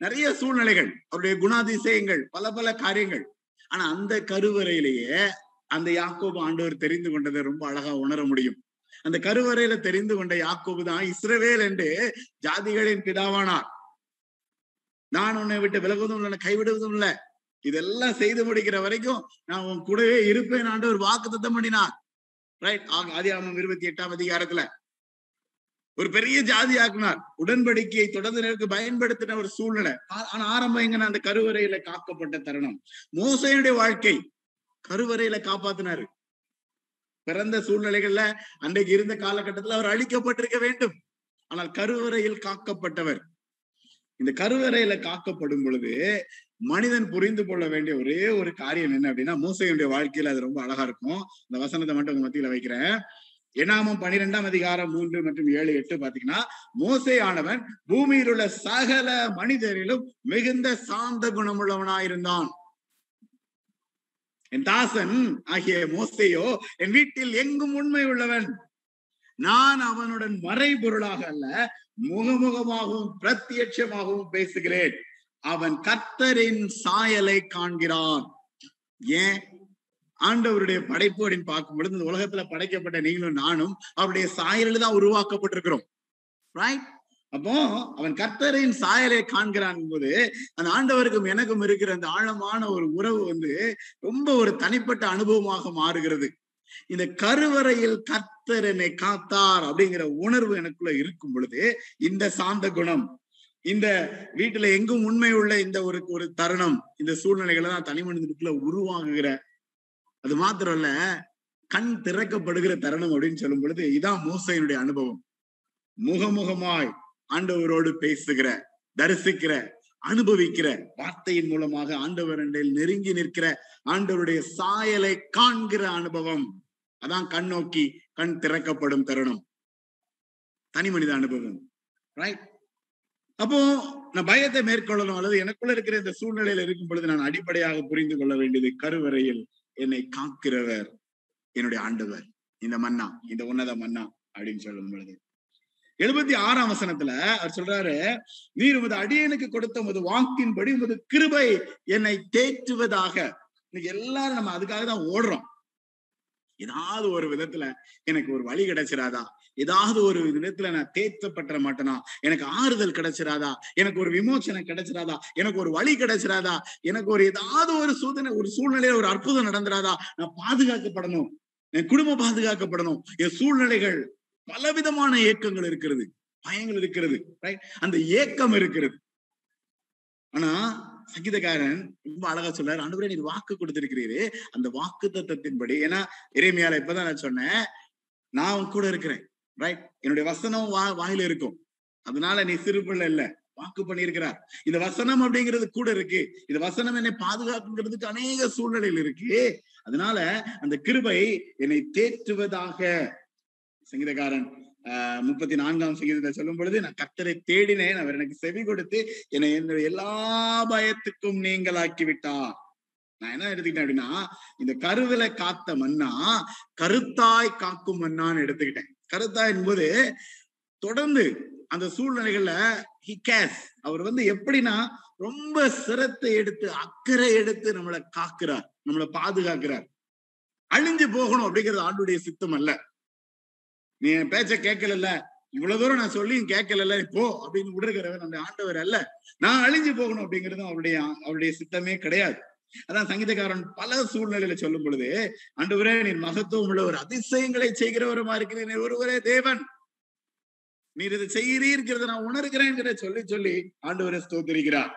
நிறைய சூழ்நிலைகள் அவருடைய குணாதிசயங்கள் பல பல காரியங்கள். ஆனா அந்த கருவறையிலேயே அந்த யாக்கோபு ஆண்டவர் தெரிந்து கொண்டதை ரொம்ப அழகா உணர முடியும். அந்த கருவறையில தெரிந்து கொண்ட யாக்கோபு தான் இஸ்ரவேல் என்று ஜாதிகளின் பிதாவானார். நான் உன்னை விட்டு விலகுவதும் இல்லை கைவிடுவதும் இல்லை. இதெல்லாம் செய்து முடிக்கிற வரைக்கும் நான் உன் கூடவே இருப்பேன் ஆண்டவர் வாக்கு தத்தம் பண்ணினார். ரைட் ஆதி ஆமாம் இருபத்தி எட்டாம் அதிகாரத்துல. ஒரு பெரிய ஜாதி ஆக்குனார். உடன்படிக்கையை தொடர்ந்து பயன்படுத்தின ஒரு சூழ்நிலை. ஆனா ஆரம்பம் எங்கன்னா அந்த கருவறையில காக்கப்பட்ட தருணம். மோசையுடைய வாழ்க்கை கருவறையில காப்பாத்தினாரு. பிறந்த சூழ்நிலைகள்ல அன்றைக்கு இருந்த காலகட்டத்தில் அவர் அழிக்கப்பட்டிருக்க வேண்டும். ஆனால் கருவறையில் காக்கப்பட்டவர். இந்த கருவறையில காக்கப்படும் பொழுது மனிதன் புரிந்து கொள்ள வேண்டிய ஒரே ஒரு காரியம் என்ன அப்படின்னா மூசையுடைய வாழ்க்கையில அது ரொம்ப அழகா இருக்கும். இந்த வசனத்தை மட்டும் உங்க மத்தியில வைக்கிறேன். எனாமம் பனிரெண்டாம் அதிகாரம் மூன்று மற்றும் ஏழு எட்டு பாத்தீங்கன்னா மோசை ஆனவன் பூமியில் உள்ள சகல மனிதரிலும் மிகுந்த சாந்த குணமுள்ளவனாயிருந்தான். என் தாசன் ஆகிய மோசையோ என் வீட்டில் எங்கும் உண்மை உள்ளவன். நான் அவனுடன் மறைபொருளாக அல்ல முகமுகமாகவும் பிரத்யட்சமாகவும் பேசுகிறேன். அவன் கர்த்தரின் சாயலை காண்கிறான். ஏன்? ஆண்டவருடைய படைப்பு அப்படின்னு பார்க்கும் பொழுது இந்த உலகத்துல படைக்கப்பட்ட நீங்களும் நானும் அவருடைய சாயலில் தான் உருவாக்கப்பட்டிருக்கிறோம். ரைட் அப்போ அவன் கர்த்தரின் சாயலை காண்கிறான் போது அந்த ஆண்டவருக்கும் எனக்கும் இருக்கிற அந்த ஆழமான ஒரு உறவு வந்து ரொம்ப ஒரு தனிப்பட்ட அனுபவமாக மாறுகிறது. இந்த கருவறையில் கர்த்தர் என்னை காத்தார் அப்படிங்கிற உணர்வு எனக்குள்ள இருக்கும் பொழுது இந்த சாந்த குணம் இந்த வீட்டுல எங்கும் உண்மை உள்ள இந்த ஒரு ஒரு தருணம் இந்த சூழ்நிலைகளை தான் தனி மனிதனுக்குள்ள உருவாகுகிற அது மாத்திரம் இல்ல கண் திறக்கப்படுகிற தருணம் அப்படின்னு சொல்லும் பொழுது இதான் மூசையினுடைய அனுபவம். முகமுகமாய் ஆண்டவரோடு பேசுகிற தரிசிக்கிற அனுபவிக்கிற வார்த்தையின் மூலமாக ஆண்டவர் நெருங்கி நிற்கிற ஆண்டவருடைய சாயலை காண்கிற அனுபவம். அதான் கண் நோக்கி கண் திறக்கப்படும் தருணம். தனி மனித அனுபவம் ரைட் அப்போ நான் பயத்தை மேற்கொள்ளணும் அல்லது எனக்குள்ள இருக்கிற இந்த சூழ்நிலையில இருக்கும் பொழுது நான் அடிப்படையாக புரிந்து கொள்ள வேண்டியது கருவறையில் என்னை காக்கிறவர் என்னுடைய ஆண்டவர். இந்த மன்னா இந்த உன்னத மன்னா அப்படின்னு சொல்லும் பொழுது. எழுபத்தி ஆறாம் வசனத்துல அவர் சொல்றாரு நீர் உமது அடியனுக்கு கொடுத்த உமது வாக்கின்படி உமது கிருபை என்னை தேற்றுவதாக. இன்னைக்கு எல்லாரும் நம்ம அதுக்காக தான் ஓடுறோம். ஏதாவது ஒரு விதத்துல எனக்கு ஒரு வழி கிடைச்சிராதா? ஏதாவது ஒரு விதத்துல நான் தேற்றப்பட்ட மாட்டேனா? எனக்கு ஆறுதல் கிடைச்சிராதா? எனக்கு ஒரு விமோச்சனம் கிடைச்சிராதா? எனக்கு ஒரு வழி கிடைச்சிடாதா எனக்கு ஒரு ஏதாவது ஒரு சூதனை ஒரு சூழ்நிலையில ஒரு அற்புதம் நடந்துடாதா நான் பாதுகாக்கப்படணும். என் குடும்பம் பாதுகாக்கப்படணும். என் சூழ்நிலைகள் பலவிதமான ஏக்கங்கள் இருக்கிறது. பயங்கள் இருக்கிறது. ரைட் அந்த ஏக்கம் இருக்கிறது. ஆனா சங்கீதக்காரன் ரொம்ப அழகா சொல்றாரு ஆண்டவரே நீர் வாக்கு கொடுத்திருக்கிறீரு. அந்த வாக்கு தத்துவத்தின்படி ஏன்னா இறைமையால இப்பதான் நான் சொன்னேன் நான் உன் கூட இருக்கிறேன் ரைட் என்னுடைய வசனம் வா வாயில இருக்கும். அதனால நீ சிறு இல்ல வாக்கு பண்ணியிருக்கிறார். இந்த வசனம் அப்படிங்கிறது கூட இருக்கு. இந்த வசனம் என்னை பாதுகாக்குங்கிறதுக்கு அநேக சூழ்நிலைகள் இருக்கு. அதனால அந்த கிருபை என்னை தேற்றுவதாக. சங்கீதக்காரன் முப்பத்தி நான்காம் சங்கீதத்தை சொல்லும் பொழுது நான் கத்தரை தேடினேன் அவர் எனக்கு செவி கொடுத்து என்னை என்னுடைய எல்லா பயத்துக்கும் நீங்களாக்கி விட்டார் நான் என்ன எடுத்துக்கிட்டேன் அப்படின்னா இந்த கருவில காத்த மன்னா கருத்தாய் காக்கும் மன்னான்னு எடுத்துக்கிட்டேன். கருத்தாய் என்பது தொடர்ந்து அந்த சூழ்நிலைகள்ல ஹி கேஸ் அவர் வந்து எப்படின்னா ரொம்ப சிரத்தை எடுத்து அக்கறை எடுத்து நம்மளை காக்குறார் நம்மளை பாதுகாக்கிறார். அழிஞ்சு போகணும் அப்படிங்கிறது ஆண்டுடைய சித்தம் அல்ல. நீ என் பேச்ச கேட்கல இவ்வளவு தூரம் நான் சொல்லி கேட்கல போ அப்படின்னு விடுறவர் நம்முடைய ஆண்டவர் அல்ல. நான் அழிஞ்சு போகணும் அப்படிங்கிறதும் அவருடைய அவருடைய சித்தமே கிடையாது. அதான் சங்கீதக்காரன் பல சூழ்நிலையில சொல்லும் பொழுது ஆண்டவரே நீர் மகத்துவம் உள்ள ஒரு அதிசயங்களை செய்கிறவருமா இருக்கிறீர் ஒருவரே தேவன். நீர் இதை செய்கிறீர்கிறத நான் உணர்கிறேன் சொல்லி சொல்லி ஆண்டவரை ஸ்தோத்திரிக்கிறார்.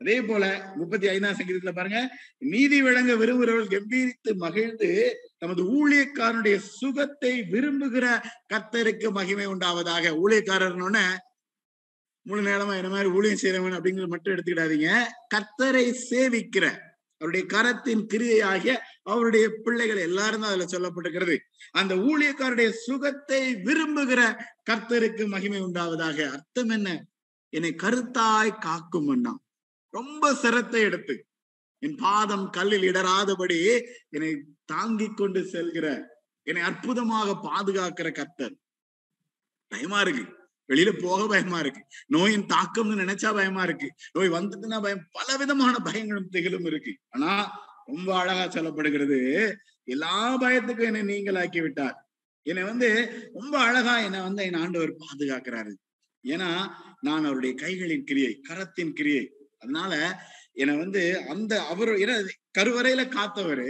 அதே போல முப்பத்தி ஐந்தாம் சங்கீதத்துல பாருங்க நீதி விளங்க விரும்புகிறவர்கள் கம்பீரித்து மகிழ்ந்து நமது ஊழியக்காரனுடைய சுகத்தை விரும்புகிற கத்தருக்கு மகிமை உண்டாவதாக. ஊழியக்காரர்னு முழு நேரமா என்ன மாதிரி ஊழியம் செய்யறவன் அப்படிங்கிறது மட்டும் எடுத்துக்கிடாதீங்க. கத்தரை சேவிக்கிற அவருடைய கரத்தின் கிரியையாகிய அவருடைய பிள்ளைகள் எல்லாரும் தான் அதுல சொல்லப்பட்டிருக்கிறது. அந்த ஊழியக்காருடைய சுகத்தை விரும்புகிற கர்த்தருக்கு மகிமை உண்டாவதாக. அர்த்தம் என்ன? என்னை கருத்தாய் காக்கும் அண்ணா. ரொம்ப சிரத்தை எடுத்து என் பாதம் கல்லில் இடராதபடி என்னை தாங்கிக் கொண்டு செல்கிற என்னை அற்புதமாக பாதுகாக்கிற கத்தர் பயமா இருக்கு. வெளியில போக பயமா இருக்கு. நோயின் தாக்கம்னு நினைச்சா பயமா இருக்கு. நோய் வந்ததுன்னா பயம் பல விதமான பயங்களும் திகிலும் இருக்கு. ஆனா ரொம்ப அழகா சொல்லப்படுகிறது எல்லா பயத்துக்கும் என்னை நீங்களாக்கி விட்டார். என்னை வந்து ரொம்ப அழகா என்னை வந்து என் ஆண்டவர் பாதுகாக்கிறாரு. ஏன்னா நான் அவருடைய கைகளின் கிரியை கரத்தின் கிரியை அதனால என்னை வந்து அந்த அவர் ஏன்னா கருவறையில காத்தவரு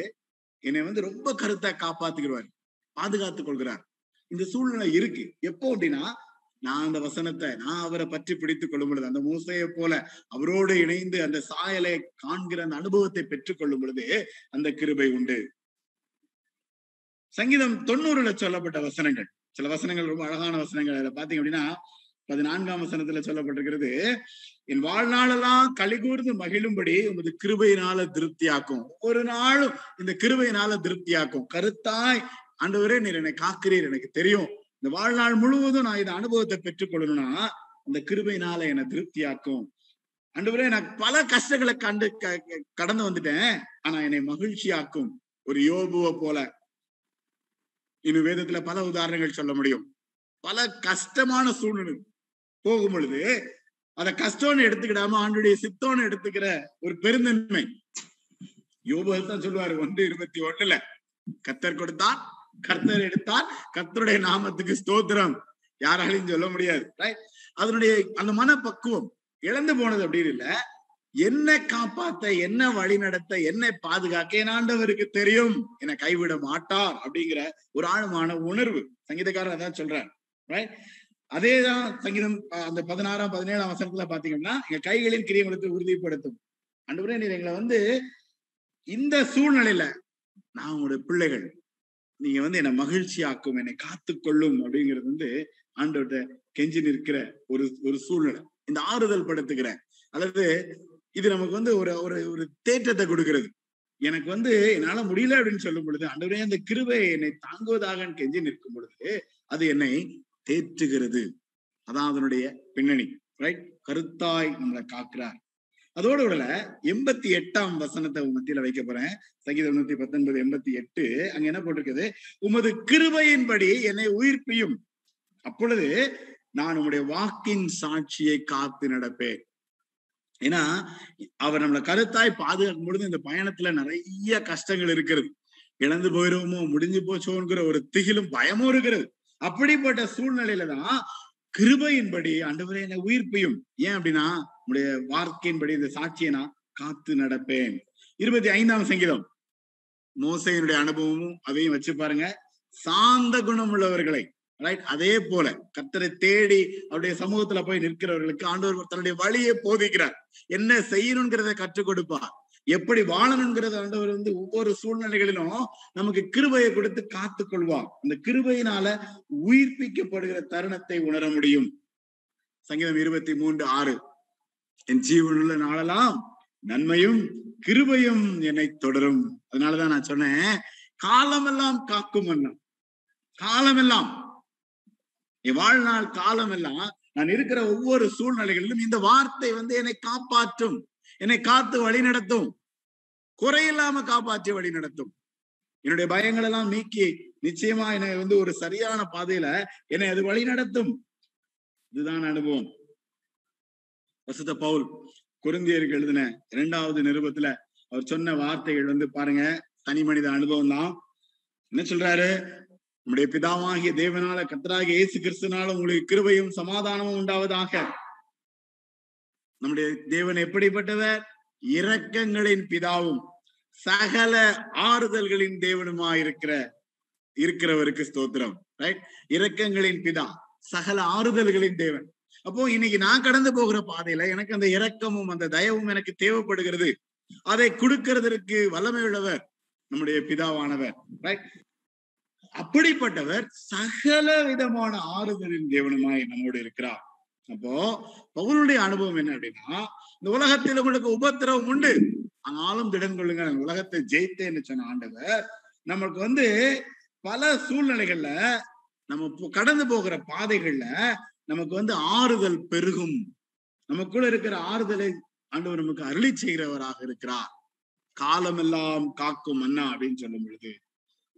என்னை வந்து ரொம்ப கருத்தா காப்பாத்துக்கிறார் பாதுகாத்துக் கொள்கிறார். இந்த சூழ்நிலை இருக்கு. எப்போ அப்படின்னா நான் அந்த வசனத்தை நான் அவரை பற்றி பிடித்துக் கொள்ளும் பொழுது அந்த மூசையை போல அவரோடு இணைந்து அந்த சாயலை காண்கிற அந்த அனுபவத்தை பெற்றுக் கொள்ளும் பொழுது அந்த கிருபை உண்டு. சங்கீதம் தொண்ணூறுல சொல்லப்பட்ட வசனங்கள். சில வசனங்கள் ரொம்ப அழகான வசனங்கள். அதுல பாத்தீங்க அப்படின்னா பதினான்காம் வசனத்துல சொல்லப்பட்டிருக்கிறது என் வாழ்நாளெல்லாம் கலிகூர்ந்து மகிழும்படி உமது கிருபையினால திருப்தியாக்கும். ஒரு நாளும் இந்த கிருபையினால திருப்தியாக்கும். கருத்தாய் ஆண்டவரே நீர் என்னை காக்கிறீர் எனக்கு தெரியும். இந்த வாழ்நாள் முழுவதும் நான் இந்த அனுபவத்தை பெற்றுக்கொள்ளணும்னா அந்த கிருபையினால என்னை திருப்தியாக்கும். அன்றுவரே நான் பல கஷ்டங்களை கண்டு கடந்து வந்துட்டேன். ஆனா என்னை மகிழ்ச்சியாக்கும். ஒரு யோபுவை போல. இன்னும் வேதத்துல பல உதாரணங்கள் சொல்ல முடியும். பல கஷ்டமான சூழ்நிலை. போகும் பொழுது அத கஷ்டம்னு எடுத்துக்கிடாம ஆண்டுடைய சித்தம்னு எடுத்துக்கிற ஒரு பெருந்தன்மை. யோபுகள் தான் சொல்லுவாரு ஒன்று இருபத்தி ஒண்ணுல. கத்தர் கொடுத்தார் கர்த்தர் எடுத்தார் கர்த்தருடைய நாமத்துக்கு ஸ்தோத்திரம். யாராலையும் சொல்ல முடியாது அதனுடைய அந்த மனப்பக்குவம் இழந்து போனது அப்படின்னு இல்ல. என்ன காப்பாத்த என்ன வழி நடத்த என்னை பாதுகாக்க என் ஆண்டவருக்கு தெரியும். என்னை கைவிட மாட்டார் அப்படிங்கிற ஒரு ஆழமான உணர்வு. சங்கீதக்காரர் அதான் சொல்றார் ரைட் அதேதான் சங்கீதம் அந்த பதினாறாம் பதினேழாம் வசனத்துல பாத்தீங்கன்னா எங்க கைகளின் கிரியங்களுக்கு உறுதிப்படுத்தும். அன்று நீர் எங்களை வந்து இந்த சூழ்நிலையில நான் உங்களுடைய பிள்ளைகள் நீங்க வந்து என்னை மகிழ்ச்சியாக்கும் என்னை காத்து கொள்ளும் அப்படிங்கிறது வந்து ஆண்டோட்ட கெஞ்சி நிற்கிற ஒரு ஒரு சூழ்நிலை. இந்த ஆறுதல் படுத்துக்கிற அல்லது இது நமக்கு வந்து ஒரு ஒரு ஒரு தேற்றத்தை கொடுக்கிறது. எனக்கு வந்து என்னால முடியல அப்படின்னு சொல்லும் பொழுது ஆண்டவரே அந்த கிருவை என்னை தாங்குவதாக கெஞ்சி நிற்கும் பொழுது அது என்னை தேற்றுகிறது அதான் அதனுடைய பின்னணி ரைட் கருத்தாய் நம்மளை காக்கிறார். அதோடு விடல எண்பத்தி எட்டாம் வசனத்தை மத்தியில வைக்க போறேன். சங்கீதம் நூத்தி பத்தொன்பது எண்பத்தி எட்டு அங்க என்ன போட்டிருக்குது? உமது கிருபையின்படி என்னை உயிர்ப்பியும். அப்பொழுது நான் உங்களுடைய வாக்கின் சாட்சியை காத்து நடப்பேன். ஏன்னா அவர் நம்மளை கருத்தாய் பாதுகாக்கும் பொழுது இந்த பயணத்துல நிறைய கஷ்டங்கள் இருக்கிறது. இழந்து போயிருவோமோ முடிஞ்சு போச்சோங்கிற ஒரு திகிலும் பயமும் இருக்கிறது. அப்படிப்பட்ட சூழ்நிலையில தான் கிருபையின்படி அண்டவரே என்னை உயிர்ப்பையும் ஏன் அப்படின்னா உடைய வார்த்தையின்படி இந்த சாட்சியை நான் காத்து நடப்பேன். இருபத்தி ஐந்தாம் சங்கீதம். மோசையினுடைய அனுபவமும் அதையும் வச்சு பாருங்க. சாந்த குணம் உள்ளவர்களை ரைட் அதே போல கத்தரை தேடி அவருடைய சமூகத்துல போய் நிற்கிறவர்களுக்கு ஆண்டவர் தன்னுடைய வழியை போதிக்கிறார். என்ன செய்யணுங்கிறத கற்றுக் கொடுப்பார். எப்படி வாழணுங்கிறத ஆண்டவர் வந்து ஒவ்வொரு சூழ்நிலைகளிலும் நமக்கு கிருபையை கொடுத்து காத்து கொள்வார் அந்த கிருபையினால உயிர்ப்பிக்கப்படுகிற தருணத்தை உணர முடியும். சங்கீதம் இருபத்தி மூன்று ஆறு. என் ஜீவனுள்ள நாளெல்லாம் நன்மையும் கிருபையும் என்னை தொடரும். அதனாலதான் நான் சொன்னேன் காலமெல்லாம் காக்கும் அண்ணா காலமெல்லாம். என் வாழ்நாள் காலம் எல்லாம் நான் இருக்கிற ஒவ்வொரு சூழ்நிலைகளிலும் இந்த வார்த்தை வந்து என்னை காப்பாற்றும் என்னை காத்து வழி நடத்தும் குறையில்லாம காப்பாற்றி வழி நடத்தும். என்னுடைய பயங்கள் எல்லாம் நீக்கி நிச்சயமா என்னை வந்து ஒரு சரியான பாதையில என்னை அது வழி நடத்தும். இதுதான் அனுபவம். வசத பவுல் குருந்தியருக்கு எழுதின இரண்டாவது நிருபத்துல அவர் சொன்ன வார்த்தைகள் வந்து பாருங்க தனி மனித அனுபவம் தான் என்ன சொல்றாரு? நம்முடைய பிதாவாகிய தேவனால கத்தராகிய இயேசு கிறிஸ்துனால உங்களுக்கு கிருபையும் சமாதானமும் உண்டாவதாக. நம்முடைய தேவன் எப்படிப்பட்டவர்? இரக்கங்களின் பிதாவும் சகல ஆறுதல்களின் தேவனுமா இருக்கிற இருக்கிறவருக்கு ஸ்தோத்திரம் ரைட் இரக்கங்களின் பிதா சகல ஆறுதல்களின் தேவன். அப்போ இன்னைக்கு நான் கடந்து போகிற பாதையில எனக்கு அந்த இரக்கமும் அந்த தயவும் எனக்கு தேவைப்படுகிறது. அதை கொடுக்கிறதற்கு வல்லமை உள்ளவர் நம்முடைய பிதாவானவர் ரைட் அப்படிப்பட்டவர் சகல விதமான ஆறுதலின் தேவனுமாய் நம்மோடு இருக்கிறார். அப்போ பவுலுடைய அனுபவம் என்ன அப்படின்னா இந்த உலகத்தில் உங்களுக்கு உபத்திரவம் உண்டு. ஆனாலும் திடன் கொள்ளுங்க உலகத்தை ஜெயித்தேன்னு சொன்ன ஆண்டவர் நமக்கு வந்து பல சூழ்நிலைகள்ல நம்ம கடந்து போகிற பாதைகள்ல நமக்கு வந்து ஆறுதல் பெருகும். நமக்குள்ள இருக்கிற ஆறுதலை ஆண்டவர் நமக்கு அருளி செய்கிறவராக இருக்கிறார். காலமெல்லாம் காக்கும் அண்ணா அப்படின்னு சொல்லும் பொழுது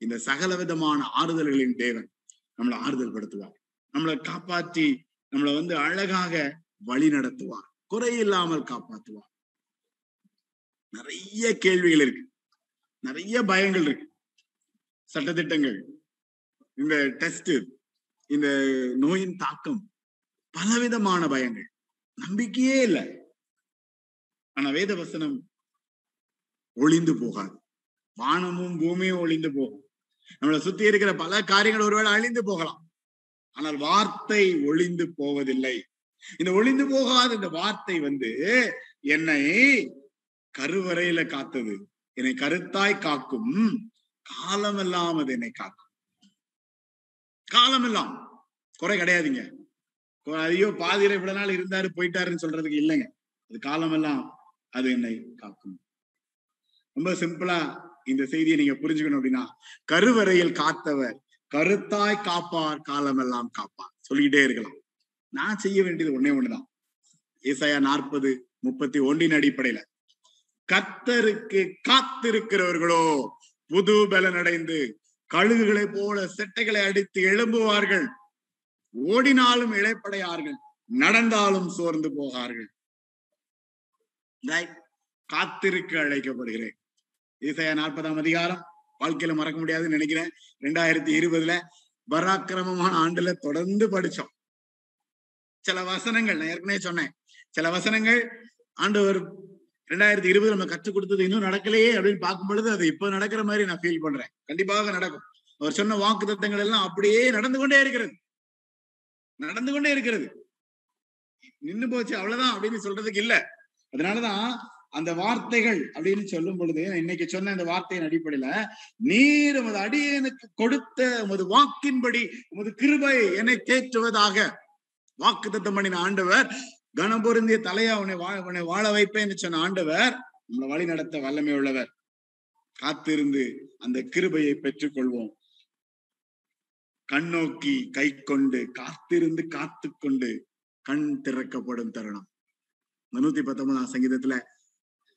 இந்த சகல விதமான ஆறுதல்களின் தேவன் நம்மளை ஆறுதல் படுத்துவார் நம்மளை காப்பாற்றி நம்மளை வந்து அழகாக வழி நடத்துவார் குறையில்லாமல் காப்பாற்றுவார் நிறைய கேள்விகள் இருக்கு. நிறைய பயங்கள் இருக்கு. சட்டத்திட்டங்கள் இந்த டெஸ்ட் இந்த நோயின் தாக்கம் பலவிதமான பயங்கள். நம்பிக்கையே இல்லை. ஆனா வேத வசனம் ஒளிந்து போகாது. வானமும் பூமியும் ஒளிந்து போகும். நம்மளை சுத்தி இருக்கிற பல காரியங்கள் ஒருவேளை அழிந்து போகலாம். ஆனால் வார்த்தை ஒளிந்து போவதில்லை. இந்த ஒளிந்து போகாத இந்த வார்த்தை வந்து என்னை கருவறையில காத்தது. என்னை கருத்தாய் காக்கும். காலமெல்லாம் அது என்னை காக்கும். காலமெல்லாம். குறை கிடையாதுங்க. ஐயோ பாதிரை இவ்வளவு நாள் இருந்தாரு போயிட்டாருன்னு சொல்றதுக்கு இல்லைங்க. அது காலமெல்லாம் அது என்னை காக்கும். ரொம்ப சிம்பிளா இந்த செய்தியை நீங்க புரிஞ்சுக்கணும் அப்படின்னா கருவறையில் காத்தவர் கருத்தாய் காப்பார் காலமெல்லாம் காப்பார். சொல்லிக்கிட்டே இருக்கலாம். நான் செய்ய வேண்டியது ஒன்னே ஒண்ணுதான். ஏசாயா நாற்பது முப்பத்தி ஒன்றின் அடிப்படையில. கத்தருக்கு காத்திருக்கிறவர்களோ புது பலன் அடைந்து கழுகுகளை போல செட்டைகளை அடித்து எழும்புவார்கள். ஓடினாலும் இழைப்படையார்கள் நடந்தாலும் சோர்ந்து போகார்கள். காத்திருக்க அழைக்கப்படுகிறேன். ஈசையா நாற்பதாம் அதிகாரம். வாழ்க்கையில மறக்க முடியாதுன்னு நினைக்கிறேன். ரெண்டாயிரத்தி இருபதுல பராக்கிரமமான ஆண்டுல தொடர்ந்து படிச்சோம். சில வசனங்கள் நான் ஏற்கனவே சொன்னேன். சில வசனங்கள் ஆண்டவர் ரெண்டாயிரத்தி இருபது நம்ம கற்றுக் கொடுத்தது இன்னும் நடக்கலையே அப்படின்னு பார்க்கும் பொழுது அது இப்ப நடக்கிற மாதிரி நான் ஃபீல் பண்றேன். கண்டிப்பாக நடக்கும். அவர் சொன்ன வாக்கு தத்தங்கள் எல்லாம் அப்படியே நடந்து கொண்டே இருக்கிறது. நடந்து கொண்டே இருக்கிறது. நின்னு போச்சு அவ்வளவுதான் அப்படின்னு சொல்றதுக்கு இல்ல. அதனாலதான் அந்த வார்த்தைகள் அப்படின்னு சொல்லும் பொழுது இன்னைக்கு சொன்ன அந்த வார்த்தையின் அடிப்படையில நீர் உமது அடியனுக்கு கொடுத்த உமது வாக்கின்படி உமது கிருபை என்னை தேற்றுவதாக. வாக்கு தத்தம் பண்ணின ஆண்டவர் கனம் பொருந்திய தலையா உன்னை வாழ உன்னை வாழ வைப்பேன்னு சொன்ன ஆண்டவர் நம்மளை வழி நடத்த வல்லமை உள்ளவர். காத்திருந்து அந்த கிருபையை பெற்றுக்கொள்வோம். கண்ணோக்கி கை கொண்டு காத்திருந்து காத்து கொண்டு கண் திறக்கப்படும் தருணம். முன்னூத்தி பத்தொன்பதாம் சங்கீதத்துல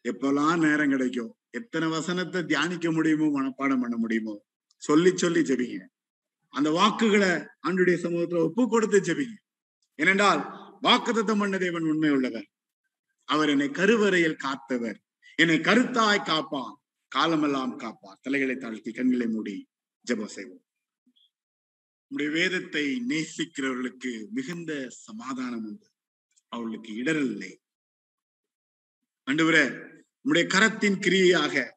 எப்பெல்லாம் நேரம் கிடைக்கும் எத்தனை வசனத்தை தியானிக்க முடியுமோ மனப்பாடம் பண்ண முடியுமோ சொல்லி சொல்லி ஜெபிங்க. அந்த வாக்குகளை ஆண்டுடைய சமூகத்துல ஒப்பு கொடுத்து ஜெபிங்க. ஏனென்றால் வாக்குத்தம் பண்ண தேவன் உண்மை உள்ளவர் அவர் என்னை கருவறையில் காத்தவர். என்னை கருத்தாய் காப்பான் காலமெல்லாம் காப்பார். தலைகளை தாழ்த்தி கண்களை மூடி ஜபம் செய்வோம். நம்முடைய வேதத்தை நேசிக்கிறவர்களுக்கு மிகுந்த சமாதானம் உண்டு. அவர்களுக்கு இடரல் இல்லை. அண்டுவர நம்முடைய கரத்தின் கிரியையாக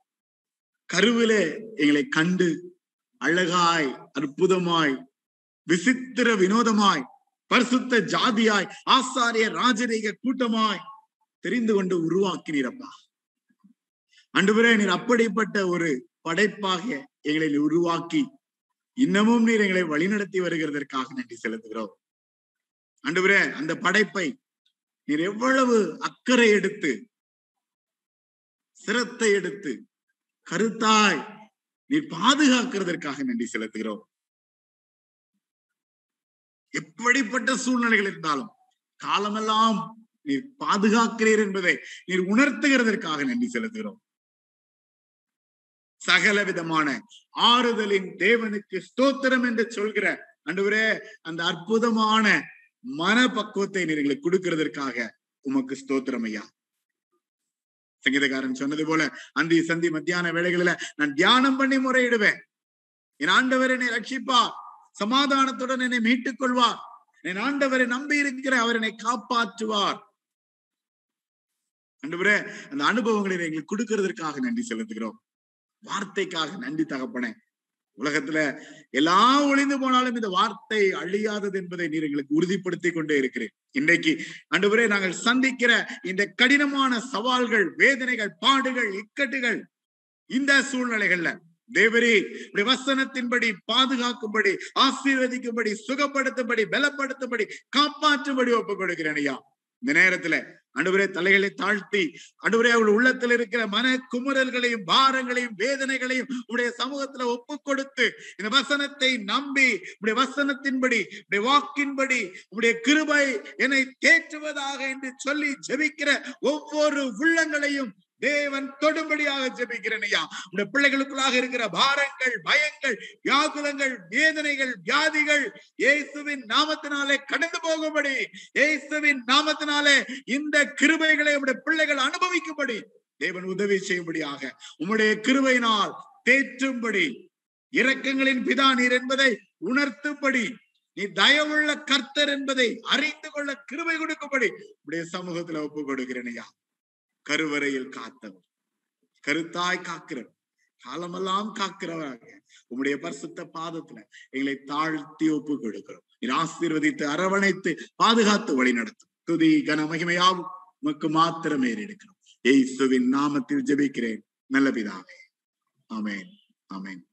கருவிலே எங்களை கண்டு அழகாய் அற்புதமாய் விசித்திர வினோதமாய் பரிசுத்த ஜாதியாய் ஆசாரிய ராஜரீக கூட்டமாய் தெரிந்து கொண்டு உருவாக்கினீரப்பா அன்றுவரே நீர் அப்படிப்பட்ட ஒரு படைப்பாக எங்களை உருவாக்கி இன்னமும் நீர் எங்களை வழிநடத்தி வருகிறதற்காக நன்றி செலுத்துகிறோம். அன்றுவரே அந்த படைப்பை நீர் எவ்வளவு அக்கறை எடுத்து சிரத்தை எடுத்து கருத்தாய் நீர் பாதுகாக்கிறதற்காக நன்றி செலுத்துகிறோம். எப்படிப்பட்ட சூழ்நிலைகள் இருந்தாலும் காலமெல்லாம் நீர் பாதுகாக்கிறீர் என்பதை நீர் உணர்த்துகிறதற்காக நன்றி செலுத்துகிறோம். சகல விதமான ஆறுதலின் தேவனுக்கு ஸ்தோத்திரம் என்று சொல்கிற அன்றுவரே அந்த அற்புதமான மனப்பக்குவத்தை நீர் எங்களுக்கு கொடுக்கிறதற்காக உமக்கு ஸ்தோத்திரம் ஐயா. சங்கீதக்காரன் சொன்னது போல அந்தி சந்தி மத்தியான வேலைகளில நான் தியானம் பண்ணி முறையிடுவேன். என் ஆண்டவர் என்னை ரட்சிப்பா சமாதானத்துடன் என்னை மீட்டுக் கொள்வார் என் ஆண்டவரை நம்பி இருக்கிற அவர் என்னை காப்பாற்றுவார். அன்றுபுரே அந்த அனுபவங்களை எங்களுக்கு கொடுக்கறதற்காக நன்றி செலுத்துகிறோம். வார்த்தைக்காக நன்றி தகப்பனே. உலகத்துல எல்லாம் ஒளிந்து போனாலும் இந்த வார்த்தை அழியாதது என்பதை நீர் எங்களுக்கு உறுதிப்படுத்தி கொண்டே இருக்கிறேன். இன்றைக்கு அன்றுபுரே நாங்கள் சந்திக்கிற இந்த கடினமான சவால்கள் வேதனைகள் பாடுகள் இக்கட்டுகள் இந்த சூழ்நிலைகள்ல தேவரே இப்படி வசனத்தின்படி பாதுகாக்கும்படி ஆசீர்வதிக்கும்படி சுகப்படுத்தும்படி பலப்படுத்தும்படி காப்பாற்றும்படி ஒப்புக் கொடுக்கிறேன் ஐயா இந்த நேரத்துல அன்றுவரே தலைகளை தாழ்த்தி அன்றுவரே அவள் உள்ளத்தில் இருக்கிற மன குமுறல்களையும் பாரங்களையும் வேதனைகளையும் உடைய சமூகத்துல ஒப்பு கொடுத்து இந்த வசனத்தை நம்பி உடைய வசனத்தின்படி உடைய வாக்கின்படி உடைய கிருபை என்னை தேற்றுவதாக என்று சொல்லி ஜெபிக்கிற ஒவ்வொரு உள்ளங்களையும் தேவன் தொடும்படியாக ஜெபிக்கிறேன் ஐயா. உடைய பிள்ளைகளுக்குள்ளாக இருக்கிற பாரங்கள் பயங்கள் வியாகுலங்கள் வேதனைகள் வியாதிகள் இயேசுவின் நாமத்தினாலே கடந்து போகும்படி இயேசுவின் நாமத்தினாலே இந்த கிருபைகளை உடைய பிள்ளைகள் அனுபவிக்கும்படி தேவன் உதவி செய்யும்படியாக. உம்முடைய கிருபையினால் தேற்றும்படி இரக்கங்களின் பிதா நீர் என்பதை உணர்த்தும்படி நீ தயவுள்ள கர்த்தர் என்பதை அறிந்து கொள்ள கிருபை கொடுக்கும்படி உடைய சமூகத்துல ஒப்பு கொடுக்கிறேன் ஐயா. கருவறையில் காத்தவர். கருத்தாய் காக்கிறவர். காலமெல்லாம் காக்கிறவராக. உம்முடைய பரிசுத்த பாதத்துல எங்களை தாழ்த்தி ஒப்பு கொடுக்கிறோம் நீர் ஆசீர்வதித்து அரவணைத்து பாதுகாத்து வழி நடத்தும். துதி கன மகிமையாவும் உமக்கு மாத்திரம் ஏறெடுக்கிறோம் எய்சுவின் நாமத்தில் ஜெபிக்கிறேன். நல்ல பிதாவே. அமேன் அமேன்